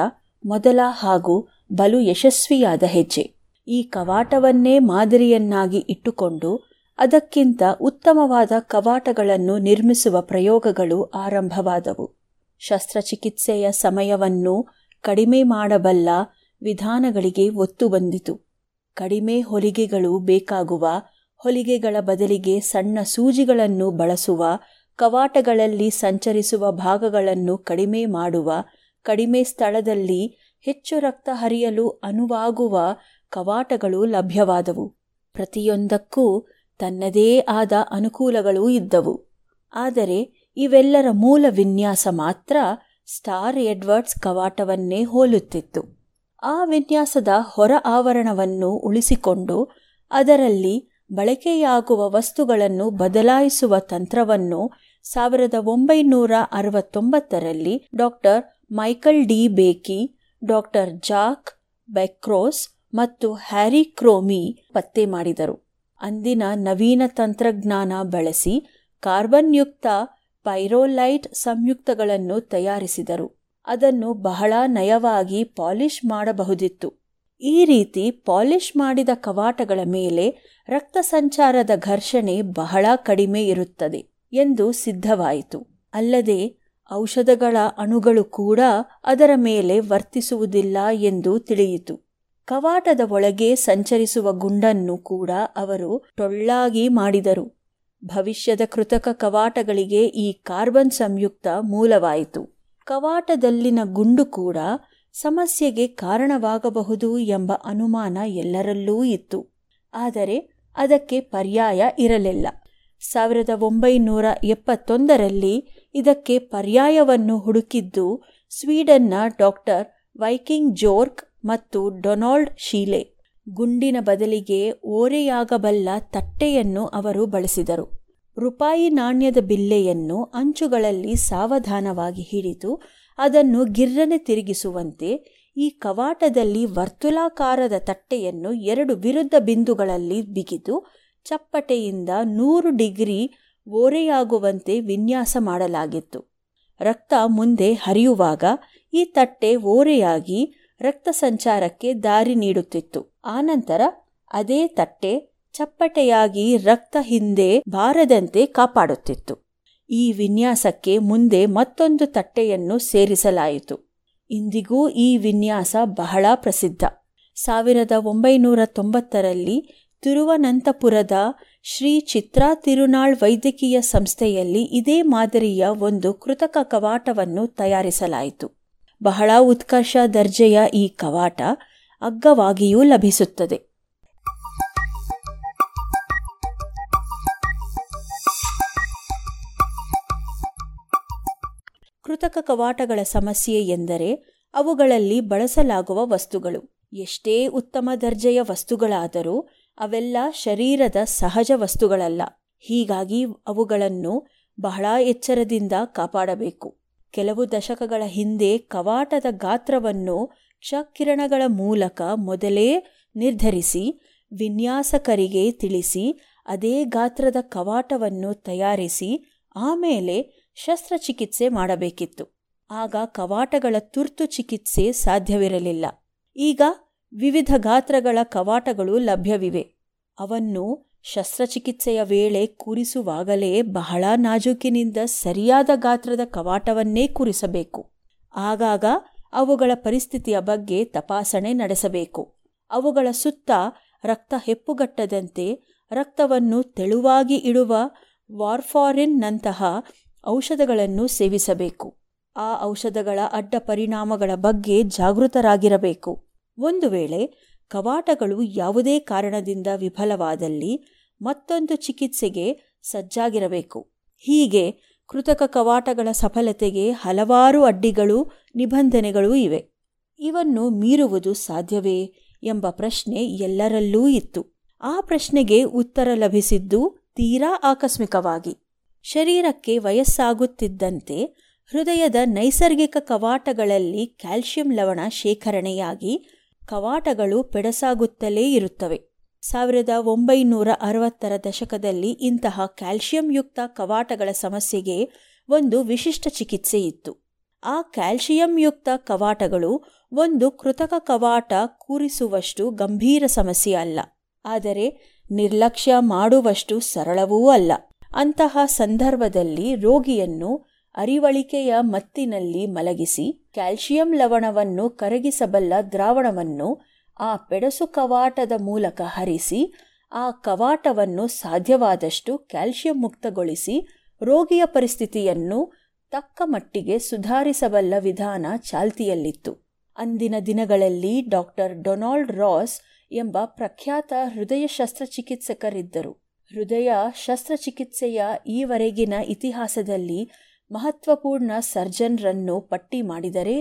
ಮೊದಲ ಹಾಗೂ ಬಲು ಯಶಸ್ವಿಯಾದ ಹೆಜ್ಜೆ. ಈ ಕವಾಟವನ್ನೇ ಮಾದರಿಯನ್ನಾಗಿ ಇಟ್ಟುಕೊಂಡು ಅದಕ್ಕಿಂತ ಉತ್ತಮವಾದ ಕವಾಟಗಳನ್ನು ನಿರ್ಮಿಸುವ ಪ್ರಯೋಗಗಳು ಆರಂಭವಾದವು. ಶಸ್ತ್ರಚಿಕಿತ್ಸೆಯ ಸಮಯವನ್ನು ಕಡಿಮೆ ಮಾಡಬಲ್ಲ ವಿಧಾನಗಳಿಗೆ ಒತ್ತು ಬಂದಿತು. ಕಡಿಮೆ ಹೊಲಿಗೆಗಳು ಬೇಕಾಗುವ ಹೊಲಿಗೆಗಳ ಬದಲಿಗೆ ಸಣ್ಣ ಸೂಜಿಗಳನ್ನು ಬಳಸುವ ಕವಾಟಗಳಲ್ಲಿ ಸಂಚರಿಸುವ ಭಾಗಗಳನ್ನು ಕಡಿಮೆ ಮಾಡುವ, ಕಡಿಮೆ ಸ್ಥಳದಲ್ಲಿ ಹೆಚ್ಚು ರಕ್ತ ಹರಿಯಲು ಅನುವಾಗುವ ಕವಾಟಗಳು ಲಭ್ಯವಾದವು. ಪ್ರತಿಯೊಂದಕ್ಕೂ ತನ್ನದೇ ಆದ ಅನುಕೂಲಗಳು ಇದ್ದವು. ಆದರೆ ಇವೆಲ್ಲರ ಮೂಲ ವಿನ್ಯಾಸ ಮಾತ್ರ ಸ್ಟಾರ್ ಎಡ್ವರ್ಡ್ಸ್ ಕವಾಟವನ್ನೇ ಹೋಲುತ್ತಿತ್ತು. ಆ ವಿನ್ಯಾಸದ ಹೊರ ಆವರಣವನ್ನು ಉಳಿಸಿಕೊಂಡು ಅದರಲ್ಲಿ ಬಳಕೆಯಾಗುವ ವಸ್ತುಗಳನ್ನು ಬದಲಾಯಿಸುವ ತಂತ್ರವನ್ನು ಸಾವಿರದ ಒಂಬೈನೂರ ಅರವತ್ತೊಂಬತ್ತರಲ್ಲಿ doctor Michael D. Bakey, doctor Jack ಬೆಕ್ರೋಸ್ ಮತ್ತು ಹ್ಯಾರಿ ಕ್ರೋಮಿ ಪತ್ತೆ ಮಾಡಿದರು. ಅಂದಿನ ನವೀನ ತಂತ್ರಜ್ಞಾನ ಬಳಸಿ ಕಾರ್ಬನ್ಯುಕ್ತ ಪೈರೋಲೈಟ್ ಸಂಯುಕ್ತಗಳನ್ನು ತಯಾರಿಸಿದರು. ಅದನ್ನು ಬಹಳ ನಯವಾಗಿ ಪಾಲಿಷ್ ಮಾಡಬಹುದಿತ್ತು. ಈ ರೀತಿ ಪಾಲಿಷ್ ಮಾಡಿದ ಕವಾಟಗಳ ಮೇಲೆ ರಕ್ತ ಸಂಚಾರದ ಘರ್ಷಣೆ ಬಹಳ ಕಡಿಮೆ ಇರುತ್ತದೆ ಎಂದು ಸಿದ್ಧವಾಯಿತು. ಅಲ್ಲದೆ ಔಷಧಗಳ ಅಣುಗಳು ಕೂಡ ಅದರ ಮೇಲೆ ವರ್ತಿಸುವುದಿಲ್ಲ ಎಂದು ತಿಳಿಯಿತು. ಕವಾಟದ ಒಳಗೆ ಸಂಚರಿಸುವ ಗುಂಡನ್ನು ಕೂಡ ಅವರು ಟೊಳ್ಳಾಗಿ ಮಾಡಿದರು. ಭವಿಷ್ಯದ ಕೃತಕ ಕವಾಟಗಳಿಗೆ ಈ ಕಾರ್ಬನ್ ಸಂಯುಕ್ತ ಮೂಲವಾಯಿತು. ಕವಾಟದಲ್ಲಿನ ಗುಂಡು ಕೂಡ ಸಮಸ್ಯೆಗೆ ಕಾರಣವಾಗಬಹುದು ಎಂಬ ಅನುಮಾನ ಎಲ್ಲರಲ್ಲೂ ಇತ್ತು. ಆದರೆ ಅದಕ್ಕೆ ಪರ್ಯಾಯ ಇರಲಿಲ್ಲ. ಸಾವಿರದ ಒಂಬೈನೂರ ಎಪ್ಪತ್ತೊಂದರಲ್ಲಿ ಇದಕ್ಕೆ ಪರ್ಯಾಯವನ್ನು ಹುಡುಕಿದ್ದು ಸ್ವೀಡನ್ನ ಡಾಕ್ಟರ್ ವೈಕಿಂಗ್ ಜೋರ್ಕ್ ಮತ್ತು ಡೊನಾಲ್ಡ್ ಶೀಲೆ. ಗುಂಡಿನ ಬದಲಿಗೆ ಓರೆಯಾಗಬಲ್ಲ ತಟ್ಟೆಯನ್ನು ಅವರು ಬಳಸಿದರು. ರೂಪಾಯಿ ನಾಣ್ಯದ ಬಿಲ್ಲೆಯನ್ನು ಅಂಚುಗಳಲ್ಲಿ ಸಾವಧಾನವಾಗಿ ಹಿಡಿದು ಅದನ್ನು ಗಿರ್ರನೆ ತಿರುಗಿಸುವಂತೆ ಈ ಕವಾಟದಲ್ಲಿ ವರ್ತುಲಾಕಾರದ ತಟ್ಟೆಯನ್ನು ಎರಡು ವಿರುದ್ಧ ಬಿಂದುಗಳಲ್ಲಿ ಬಿಗಿದು ಚಪ್ಪಟೆಯಿಂದ ನೂರು ಡಿಗ್ರಿ ಓರೆಯಾಗುವಂತೆ ವಿನ್ಯಾಸ ಮಾಡಲಾಗಿತ್ತು. ರಕ್ತ ಮುಂದೆ ಹರಿಯುವಾಗ ಈ ತಟ್ಟೆ ಓರೆಯಾಗಿ ರಕ್ತ ಸಂಚಾರಕ್ಕೆ ದಾರಿ ನೀಡುತ್ತಿತ್ತು. ಆನಂತರ ಅದೇ ತಟ್ಟೆ ಚಪ್ಪಟೆಯಾಗಿ ರಕ್ತ ಹಿಂದೆ ಬಾರದಂತೆ ಕಾಪಾಡುತ್ತಿತ್ತು. ಈ ವಿನ್ಯಾಸಕ್ಕೆ ಮುಂದೆ ಮತ್ತೊಂದು ತಟ್ಟೆಯನ್ನು ಸೇರಿಸಲಾಯಿತು. ಇಂದಿಗೂ ಈ ವಿನ್ಯಾಸ ಬಹಳ ಪ್ರಸಿದ್ಧ. ಸಾವಿರದ ಒಂಬೈನೂರ ತೊಂಬತ್ತರಲ್ಲಿ ತಿರುವನಂತಪುರದ ಶ್ರೀ ಚಿತ್ರಾ ತಿರುನಾಳ್ ವೈದ್ಯಕೀಯ ಸಂಸ್ಥೆಯಲ್ಲಿ ಇದೇ ಮಾದರಿಯ ಒಂದು ಕೃತಕ ಕವಾಟವನ್ನು ತಯಾರಿಸಲಾಯಿತು. ಬಹಳ ಉತ್ಕರ್ಷ ದರ್ಜೆಯ ಈ ಕವಾಟ ಅಗ್ಗವಾಗಿಯೂ ಲಭಿಸುತ್ತದೆ. ಕೃತಕ ಕವಾಟಗಳ ಸಮಸ್ಯೆ ಎಂದರೆ ಅವುಗಳಲ್ಲಿ ಬಳಸಲಾಗುವ ವಸ್ತುಗಳು. ಎಷ್ಟೇ ಉತ್ತಮ ದರ್ಜೆಯ ವಸ್ತುಗಳಾದರೂ ಅವೆಲ್ಲ ಶರೀರದ ಸಹಜ ವಸ್ತುಗಳಲ್ಲ. ಹೀಗಾಗಿ ಅವುಗಳನ್ನು ಬಹಳ ಎಚ್ಚರದಿಂದ ಕಾಪಾಡಬೇಕು. ಕೆಲವು ದಶಕಗಳ ಹಿಂದೆ ಕವಾಟದ ಗಾತ್ರವನ್ನು ಕ್ಷಕಿರಣಗಳ ಮೂಲಕ ಮೊದಲೇ ನಿರ್ಧರಿಸಿ, ವಿನ್ಯಾಸಕರಿಗೆ ತಿಳಿಸಿ, ಅದೇ ಗಾತ್ರದ ಕವಾಟವನ್ನು ತಯಾರಿಸಿ, ಆಮೇಲೆ ಶಸ್ತ್ರಚಿಕಿತ್ಸೆ ಮಾಡಬೇಕಿತ್ತು. ಆಗ ಕವಾಟಗಳ ತುರ್ತು ಚಿಕಿತ್ಸೆ ಸಾಧ್ಯವಿರಲಿಲ್ಲ. ಈಗ ವಿವಿಧ ಗಾತ್ರಗಳ ಕವಾಟಗಳು ಲಭ್ಯವಿವೆ. ಅವನ್ನು ಶಸ್ತ್ರಚಿಕಿತ್ಸೆಯ ವೇಳೆ ಕೂರಿಸುವಾಗಲೇ ಬಹಳ ನಾಜೂಕಿನಿಂದ ಸರಿಯಾದ ಗಾತ್ರದ ಕವಾಟವನ್ನೇ ಕೂರಿಸಬೇಕು. ಆಗಾಗ ಅವುಗಳ ಪರಿಸ್ಥಿತಿಯ ಬಗ್ಗೆ ತಪಾಸಣೆ ನಡೆಸಬೇಕು. ಅವುಗಳ ಸುತ್ತ ರಕ್ತ ಹೆಪ್ಪುಗಟ್ಟದಂತೆ ರಕ್ತವನ್ನು ತೆಳುವಾಗಿ ಇಡುವ ವಾರ್ಫಾರಿನ್ನಂತಹ ಔಷಧಗಳನ್ನು ಸೇವಿಸಬೇಕು. ಆ ಔಷಧಗಳ ಅಡ್ಡ ಪರಿಣಾಮಗಳ ಬಗ್ಗೆ ಜಾಗೃತರಾಗಿರಬೇಕು. ಒಂದು ವೇಳೆ ಕವಾಟಗಳು ಯಾವುದೇ ಕಾರಣದಿಂದ ವಿಫಲವಾದಲ್ಲಿ ಮತ್ತೊಂದು ಚಿಕಿತ್ಸೆಗೆ ಸಜ್ಜಾಗಿರಬೇಕು. ಹೀಗೆ ಕೃತಕ ಕವಾಟಗಳ ಸಫಲತೆಗೆ ಹಲವಾರು ಅಡ್ಡಿಗಳು, ನಿಬಂಧನೆಗಳು ಇವೆ. ಇವನ್ನು ಮೀರುವುದು ಸಾಧ್ಯವೇ ಎಂಬ ಪ್ರಶ್ನೆ ಎಲ್ಲರಲ್ಲೂ ಇತ್ತು. ಆ ಪ್ರಶ್ನೆಗೆ ಉತ್ತರ ಲಭಿಸಿದ್ದು ತೀರಾ ಆಕಸ್ಮಿಕವಾಗಿ. ಶರೀರಕ್ಕೆ ವಯಸ್ಸಾಗುತ್ತಿದ್ದಂತೆ ಹೃದಯದ ನೈಸರ್ಗಿಕ ಕವಾಟಗಳಲ್ಲಿ ಕ್ಯಾಲ್ಸಿಯಂ ಲವಣ ಶೇಖರಣೆಯಾಗಿ ಕವಾಟಗಳು ಪೆಡಸಾಗುತ್ತಲೇ ಇರುತ್ತವೆ. ಸಾವಿರದ ಒಂಬೈನೂರ ಅರವತ್ತರ ದಶಕದಲ್ಲಿ ಇಂತಹ ಕ್ಯಾಲ್ಸಿಯಂಯುಕ್ತ ಕವಾಟಗಳ ಸಮಸ್ಯೆಗೆ ಒಂದು ವಿಶಿಷ್ಟ ಚಿಕಿತ್ಸೆ ಇತ್ತು. ಆ ಕ್ಯಾಲ್ಸಿಯಂಯುಕ್ತ ಕವಾಟಗಳು ಒಂದು ಕೃತಕ ಕವಾಟ ಕೂರಿಸುವಷ್ಟು ಗಂಭೀರ ಸಮಸ್ಯೆ ಅಲ್ಲ. ಆದರೆ ನಿರ್ಲಕ್ಷ್ಯ ಮಾಡುವಷ್ಟು ಸರಳವೂ ಅಲ್ಲ. ಅಂತಹ ಸಂದರ್ಭದಲ್ಲಿ ರೋಗಿಯನ್ನು ಅರಿವಳಿಕೆಯ ಮತ್ತಿನಲ್ಲಿ ಮಲಗಿಸಿ ಕ್ಯಾಲ್ಶಿಯಂ ಲವಣವನ್ನು ಕರಗಿಸಬಲ್ಲ ದ್ರಾವಣವನ್ನು ಆ ಪೆಡಸು ಕವಾಟದ ಮೂಲಕ ಹರಿಸಿ ಆ ಕವಾಟವನ್ನು ಸಾಧ್ಯವಾದಷ್ಟು ಕ್ಯಾಲ್ಶಿಯಂ ಮುಕ್ತಗೊಳಿಸಿ ರೋಗಿಯ ಪರಿಸ್ಥಿತಿಯನ್ನು ತಕ್ಕ ಮಟ್ಟಿಗೆ ಸುಧಾರಿಸಬಲ್ಲ ವಿಧಾನ ಚಾಲ್ತಿಯಲ್ಲಿತ್ತು. ಅಂದಿನ ದಿನಗಳಲ್ಲಿ ಡಾಕ್ಟರ್ ಡೊನಾಲ್ಡ್ ರಾಸ್ ಎಂಬ ಪ್ರಖ್ಯಾತ ಹೃದಯ ಶಸ್ತ್ರಚಿಕಿತ್ಸಕರಿದ್ದರು. ಹೃದಯ ಶಸ್ತ್ರಚಿಕಿತ್ಸೆಯ ಈವರೆಗಿನ ಇತಿಹಾಸದಲ್ಲಿ ಮಹತ್ವಪೂರ್ಣ ಸರ್ಜನ್ರನ್ನು ಪಟ್ಟಿ ಮಾಡಿದರೆ,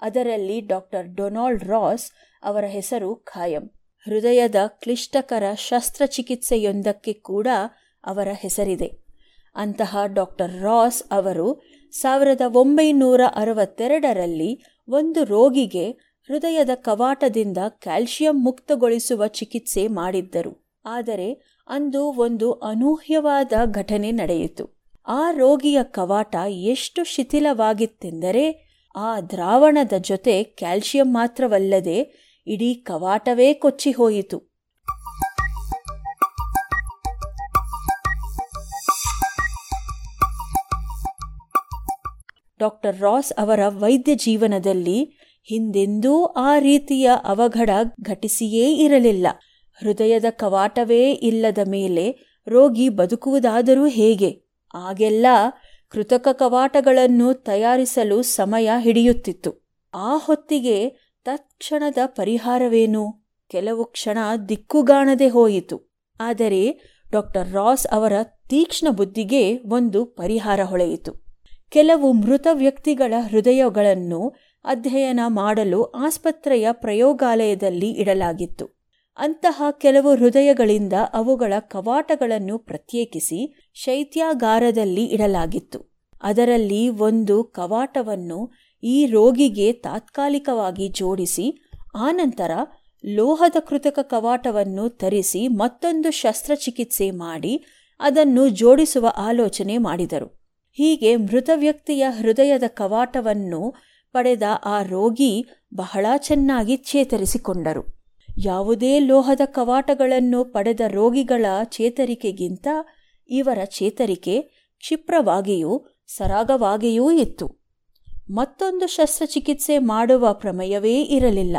ಅದರಲ್ಲಿ ಡಾಕ್ಟರ್ ಡೊನಾಲ್ಡ್ ರಾಸ್ ಅವರ ಹೆಸರು ಖಾಯಂ. ಹೃದಯದ ಕ್ಲಿಷ್ಟಕರ ಶಸ್ತ್ರಚಿಕಿತ್ಸೆಯೊಂದಕ್ಕೆ ಕೂಡ ಅವರ ಹೆಸರಿದೆ. ಅಂತಹ ಡಾಕ್ಟರ್ ರಾಸ್ ಅವರು ಸಾವಿರದ ಒಂಬೈನೂರ ಅರವತ್ತೆರಡರಲ್ಲಿ ಒಂದು ರೋಗಿಗೆ ಹೃದಯದ ಕವಾಟದಿಂದ ಕ್ಯಾಲ್ಶಿಯಂ ಮುಕ್ತಗೊಳಿಸುವ ಚಿಕಿತ್ಸೆ ಮಾಡಿದ್ದರು. ಆದರೆ ಅಂದು ಒಂದು ಅನೂಹ್ಯವಾದ ಘಟನೆ ನಡೆಯಿತು. ಆ ರೋಗಿಯ ಕವಾಟ ಎಷ್ಟು ಶಿಥಿಲವಾಗಿತ್ತೆಂದರೆ ಆ ದ್ರಾವಣದ ಜೊತೆ ಕ್ಯಾಲ್ಶಿಯಂ ಮಾತ್ರವಲ್ಲದೆ ಇಡೀ ಕವಾಟವೇ ಕೊಚ್ಚಿಹೋಯಿತು. ಡಾಕ್ಟರ್ ರಾಸ್ ಅವರ ವೈದ್ಯ ಜೀವನದಲ್ಲಿ ಹಿಂದೆಂದೂ ಆ ರೀತಿಯ ಅವಘಡ ಘಟಿಸಿಯೇ ಇರಲಿಲ್ಲ. ಹೃದಯದ ಕವಾಟವೇ ಇಲ್ಲದ ಮೇಲೆ ರೋಗಿ ಬದುಕುವುದಾದರೂ ಹೇಗೆ? ಆಗೆಲ್ಲ ಕೃತಕ ಕವಾಟಗಳನ್ನು ತಯಾರಿಸಲು ಸಮಯ ಹಿಡಿಯುತ್ತಿತ್ತು. ಆ ಹೊತ್ತಿಗೆ ತತ್ಕ್ಷಣದ ಪರಿಹಾರವೇನು? ಕೆಲವು ಕ್ಷಣ ದಿಕ್ಕುಗಾಣದೆ ಹೋಯಿತು. ಆದರೆ ಡಾಕ್ಟರ್ ರಾಸ್ ಅವರ ತೀಕ್ಷ್ಣ ಬುದ್ಧಿಗೆ ಒಂದು ಪರಿಹಾರ ಹೊಳೆಯಿತು. ಕೆಲವು ಮೃತ ವ್ಯಕ್ತಿಗಳ ಹೃದಯಗಳನ್ನು ಅಧ್ಯಯನ ಮಾಡಲು ಆಸ್ಪತ್ರೆಯ ಪ್ರಯೋಗಾಲಯದಲ್ಲಿ ಇಡಲಾಗಿತ್ತು. ಅಂತಹ ಕೆಲವು ಹೃದಯಗಳಿಂದ ಅವುಗಳ ಕವಾಟಗಳನ್ನು ಪ್ರತ್ಯೇಕಿಸಿ ಶೈತ್ಯಾಗಾರದಲ್ಲಿ ಇಡಲಾಗಿತ್ತು. ಅದರಲ್ಲಿ ಒಂದು ಕವಾಟವನ್ನು ಈ ರೋಗಿಗೆ ತಾತ್ಕಾಲಿಕವಾಗಿ ಜೋಡಿಸಿ, ಆನಂತರ ಲೋಹದ ಕೃತಕ ಕವಾಟವನ್ನು ತರಿಸಿ ಮತ್ತೊಂದು ಶಸ್ತ್ರಚಿಕಿತ್ಸೆ ಮಾಡಿ ಅದನ್ನು ಜೋಡಿಸುವ ಆಲೋಚನೆ ಮಾಡಿದರು. ಹೀಗೆ ಮೃತ ವ್ಯಕ್ತಿಯ ಹೃದಯದ ಕವಾಟವನ್ನು ಪಡೆದ ಆ ರೋಗಿ ಬಹಳ ಚೆನ್ನಾಗಿ ಚೇತರಿಸಿಕೊಂಡರು. ಯಾವುದೇ ಲೋಹದ ಕವಾಟಗಳನ್ನು ಪಡೆದ ರೋಗಿಗಳ ಚೇತರಿಕೆಗಿಂತ ಇವರ ಚೇತರಿಕೆ ಕ್ಷಿಪ್ರವಾಗಿಯೂ ಸರಾಗವಾಗಿಯೂ ಇತ್ತು. ಮತ್ತೊಂದು ಶಸ್ತ್ರಚಿಕಿತ್ಸೆ ಮಾಡುವ ಪ್ರಮೇಯವೇ ಇರಲಿಲ್ಲ.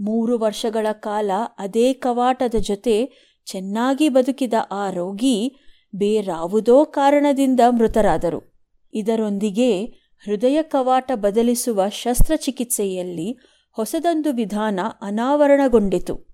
ಮೂರು ವರ್ಷಗಳ ಕಾಲ ಅದೇ ಕವಾಟದ ಜೊತೆ ಚೆನ್ನಾಗಿ ಬದುಕಿದ ಆ ರೋಗಿ ಬೇರಾವುದೋ ಕಾರಣದಿಂದ ಮೃತರಾದರು. ಇದರೊಂದಿಗೆ ಹೃದಯ ಕವಾಟ ಬದಲಿಸುವ ಶಸ್ತ್ರಚಿಕಿತ್ಸೆಯಲ್ಲಿ ಹೊಸದೊಂದು ವಿಧಾನ ಅನಾವರಣಗೊಂಡಿತು.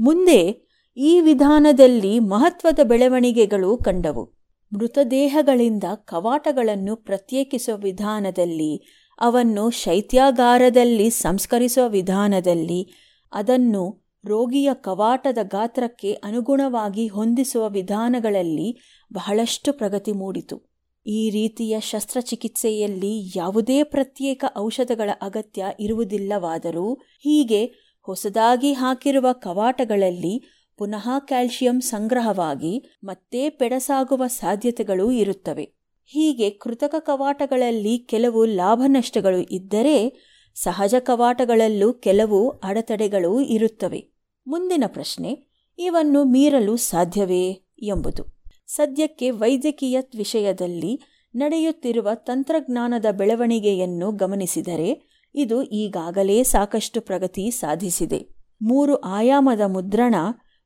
ಮುಂದೆ ಈ ವಿಧಾನದಲ್ಲಿ ಮಹತ್ವದ ಬೆಳವಣಿಗೆಗಳು ಕಂಡವು. ಮೃತದೇಹಗಳಿಂದ ಕವಾಟಗಳನ್ನು ಪ್ರತ್ಯೇಕಿಸುವ ವಿಧಾನದಲ್ಲಿ, ಅವನ್ನು ಶೈತ್ಯಾಗಾರದಲ್ಲಿ ಸಂಸ್ಕರಿಸುವ ವಿಧಾನದಲ್ಲಿ, ಅದನ್ನು ರೋಗಿಯ ಕವಾಟದ ಗಾತ್ರಕ್ಕೆ ಅನುಗುಣವಾಗಿ ಹೊಂದಿಸುವ ವಿಧಾನಗಳಲ್ಲಿ ಬಹಳಷ್ಟು ಪ್ರಗತಿ ಮೂಡಿತು. ಈ ರೀತಿಯ ಶಸ್ತ್ರಚಿಕಿತ್ಸೆಯಲ್ಲಿ ಯಾವುದೇ ಪ್ರತ್ಯೇಕ ಔಷಧಗಳ ಅಗತ್ಯ ಇರುವುದಿಲ್ಲವಾದರೂ ಹೀಗೆ ಹೊಸದಾಗಿ ಹಾಕಿರುವ ಕವಾಟಗಳಲ್ಲಿ ಪುನಃ ಕ್ಯಾಲ್ಶಿಯಂ ಸಂಗ್ರಹವಾಗಿ ಮತ್ತೆ ಪೆಡಸಾಗುವ ಸಾಧ್ಯತೆಗಳು ಇರುತ್ತವೆ. ಹೀಗೆ ಕೃತಕ ಕವಾಟಗಳಲ್ಲಿ ಕೆಲವು ಲಾಭನಷ್ಟಗಳು ಇದ್ದರೆ ಸಹಜ ಕವಾಟಗಳಲ್ಲೂ ಕೆಲವು ಅಡೆತಡೆಗಳೂ ಇರುತ್ತವೆ. ಮುಂದಿನ ಪ್ರಶ್ನೆ, ಇವನ್ನು ಮೀರಲು ಸಾಧ್ಯವೇ ಎಂಬುದು. ಸದ್ಯಕ್ಕೆ ವೈದ್ಯಕೀಯ ವಿಷಯದಲ್ಲಿ ನಡೆಯುತ್ತಿರುವ ತಂತ್ರಜ್ಞಾನದ ಬೆಳವಣಿಗೆಯನ್ನು ಗಮನಿಸಿದರೆ ಇದು ಈಗಾಗಲೇ ಸಾಕಷ್ಟು ಪ್ರಗತಿ ಸಾಧಿಸಿದೆ. ಮೂರು ಆಯಾಮದ ಮುದ್ರಣ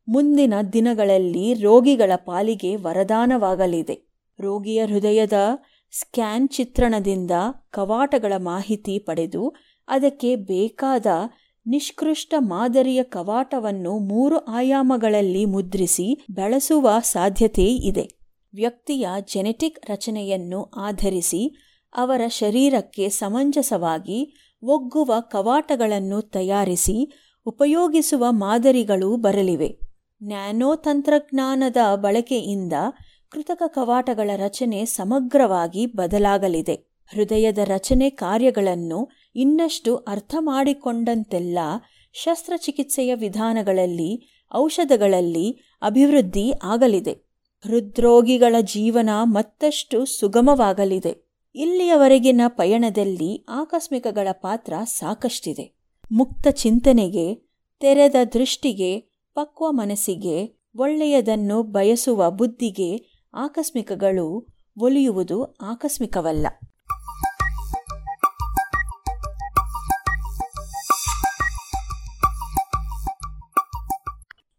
ಮುಂದಿನ ದಿನಗಳಲ್ಲಿ ರೋಗಿಗಳ ಪಾಲಿಗೆ ವರದಾನವಾಗಲಿದೆ. ರೋಗಿಯ ಹೃದಯದ ಸ್ಕ್ಯಾನ್ ಚಿತ್ರಣದಿಂದ ಕವಾಟಗಳ ಮಾಹಿತಿ ಪಡೆದು ಅದಕ್ಕೆ ಬೇಕಾದ ನಿಷ್ಕೃಷ್ಟ ಮಾದರಿಯ ಕವಾಟವನ್ನು ಮೂರು ಆಯಾಮಗಳಲ್ಲಿ ಮುದ್ರಿಸಿ ಬಳಸುವ ಸಾಧ್ಯತೆ ಇದೆ. ವ್ಯಕ್ತಿಯ ಜೆನೆಟಿಕ್ ರಚನೆಯನ್ನು ಆಧರಿಸಿ ಅವರ ಶರೀರಕ್ಕೆ ಸಮಂಜಸವಾಗಿ ಒಗ್ಗುವ ಕವಾಟಗಳನ್ನು ತಯಾರಿಸಿ ಉಪಯೋಗಿಸುವ ಮಾದರಿಗಳು ಬರಲಿವೆ. ನ್ಯಾನೋ ತಂತ್ರಜ್ಞಾನದ ಬಳಕೆಯಿಂದ ಕೃತಕ ಕವಾಟಗಳ ರಚನೆ ಸಮಗ್ರವಾಗಿ ಬದಲಾಗಲಿದೆ. ಹೃದಯದ ರಚನೆ ಕಾರ್ಯಗಳನ್ನು ಇನ್ನಷ್ಟು ಅರ್ಥ ಮಾಡಿಕೊಂಡಂತೆಲ್ಲ ಶಸ್ತ್ರಚಿಕಿತ್ಸೆಯ ವಿಧಾನಗಳಲ್ಲಿ, ಔಷಧಗಳಲ್ಲಿ ಅಭಿವೃದ್ಧಿ ಆಗಲಿದೆ. ಹೃದ್ರೋಗಿಗಳ ಜೀವನ ಮತ್ತಷ್ಟು ಸುಗಮವಾಗಲಿದೆ. ಇಲ್ಲಿಯವರೆಗಿನ ಪಯಣದಲ್ಲಿ ಆಕಸ್ಮಿಕಗಳ ಪಾತ್ರ ಸಾಕಷ್ಟಿದೆ. ಮುಕ್ತ ಚಿಂತನೆಗೆ, ತೆರೆದ ದೃಷ್ಟಿಗೆ, ಪಕ್ವ ಮನಸ್ಸಿಗೆ, ಒಳ್ಳೆಯದನ್ನು ಬಯಸುವ ಬುದ್ಧಿಗೆ ಆಕಸ್ಮಿಕಗಳು ಒಲಿಯುವುದು ಆಕಸ್ಮಿಕವಲ್ಲ.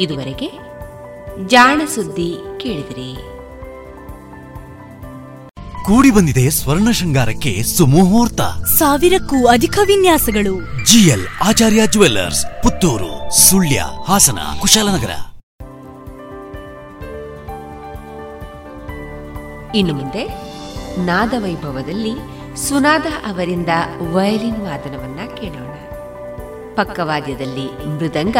ಇದುವರೆಗೆ ಜಾಣ ಸುದ್ದಿ ಕೇಳಿದಿರಿ. ಕೂಡಿ ಬಂದಿದೆ ಸ್ವರ್ಣ ಶೃಂಗಾರಕ್ಕೆ ಸುಮುಹೂರ್ತ. ಸಾವಿರಕ್ಕೂ ಅಧಿಕ ವಿನ್ಯಾಸಗಳು. GL Acharya jewellers Puttur Sullia Hassan Kushalnagar. ಇನ್ನು ಮುಂದೆ ನಾದವೈಭವದಲ್ಲಿ ಸುನಾದ ಅವರಿಂದ ವಯಲಿನ್ ವಾದನವನ್ನ ಕೇಳೋಣ. ಪಕ್ಕವಾದ್ಯದಲ್ಲಿ ಮೃದಂಗ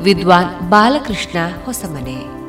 ವಿದ್ವಾನ್ ಬಾಲಕೃಷ್ಣ ಹೊಸಮನೆ.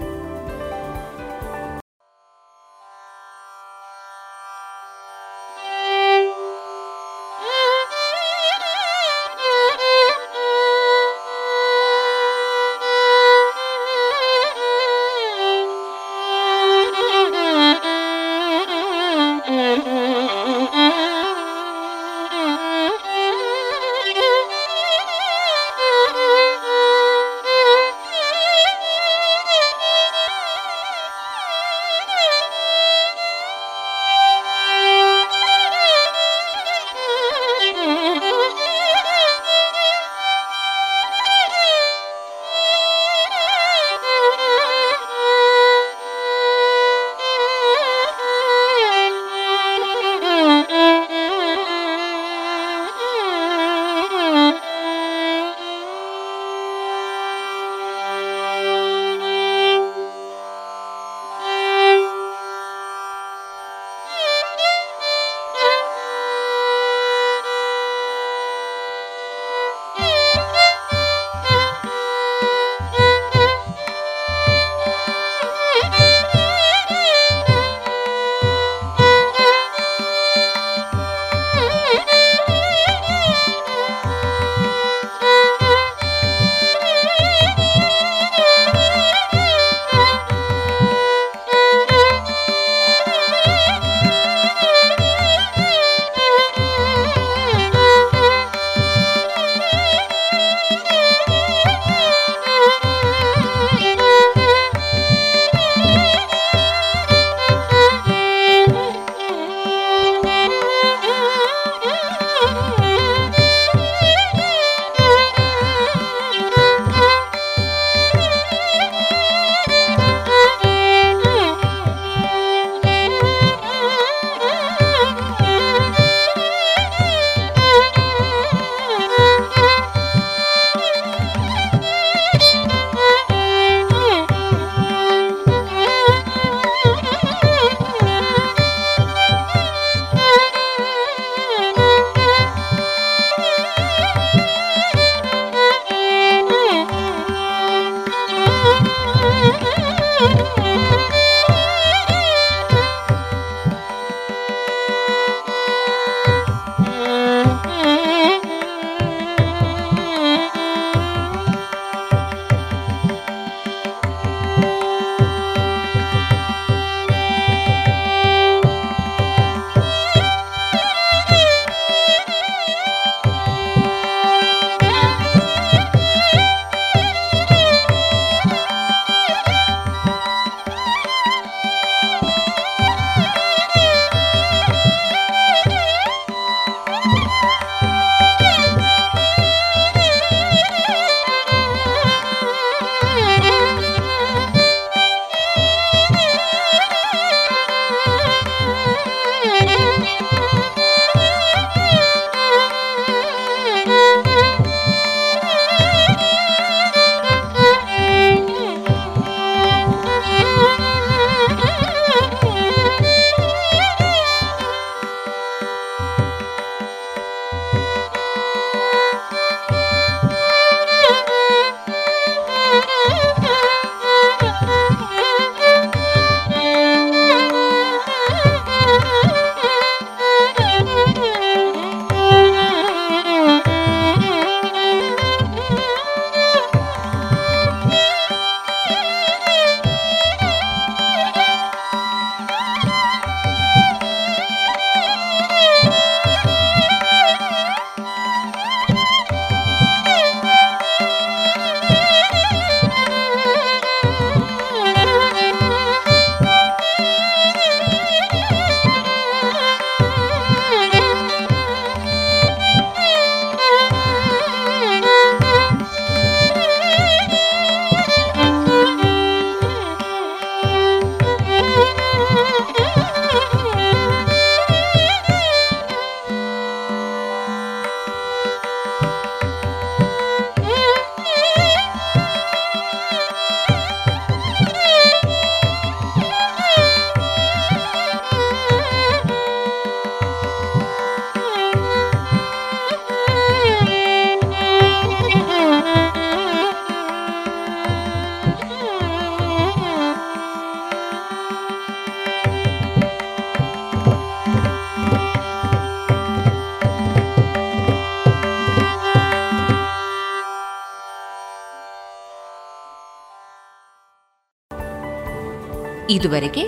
ಇದುವರೆಗೆ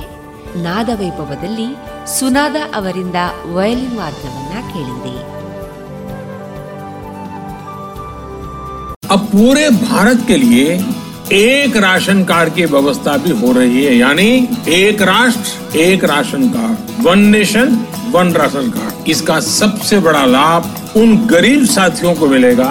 ನಾದವೈಭವದಲ್ಲಿ ಸುನಾದ ಅವರಿಂದ ವಯಲಿನ್ ವಾದ್ಯವನ್ನ ಕೇಳಿದೆ अब पूरे भारत के लिए एक राशन कार्ड की व्यवस्था भी हो रही है यानी एक राष्ट्र एक ration card one nation one ration card इसका सबसे बड़ा लाभ उन गरीब साथियों को मिलेगा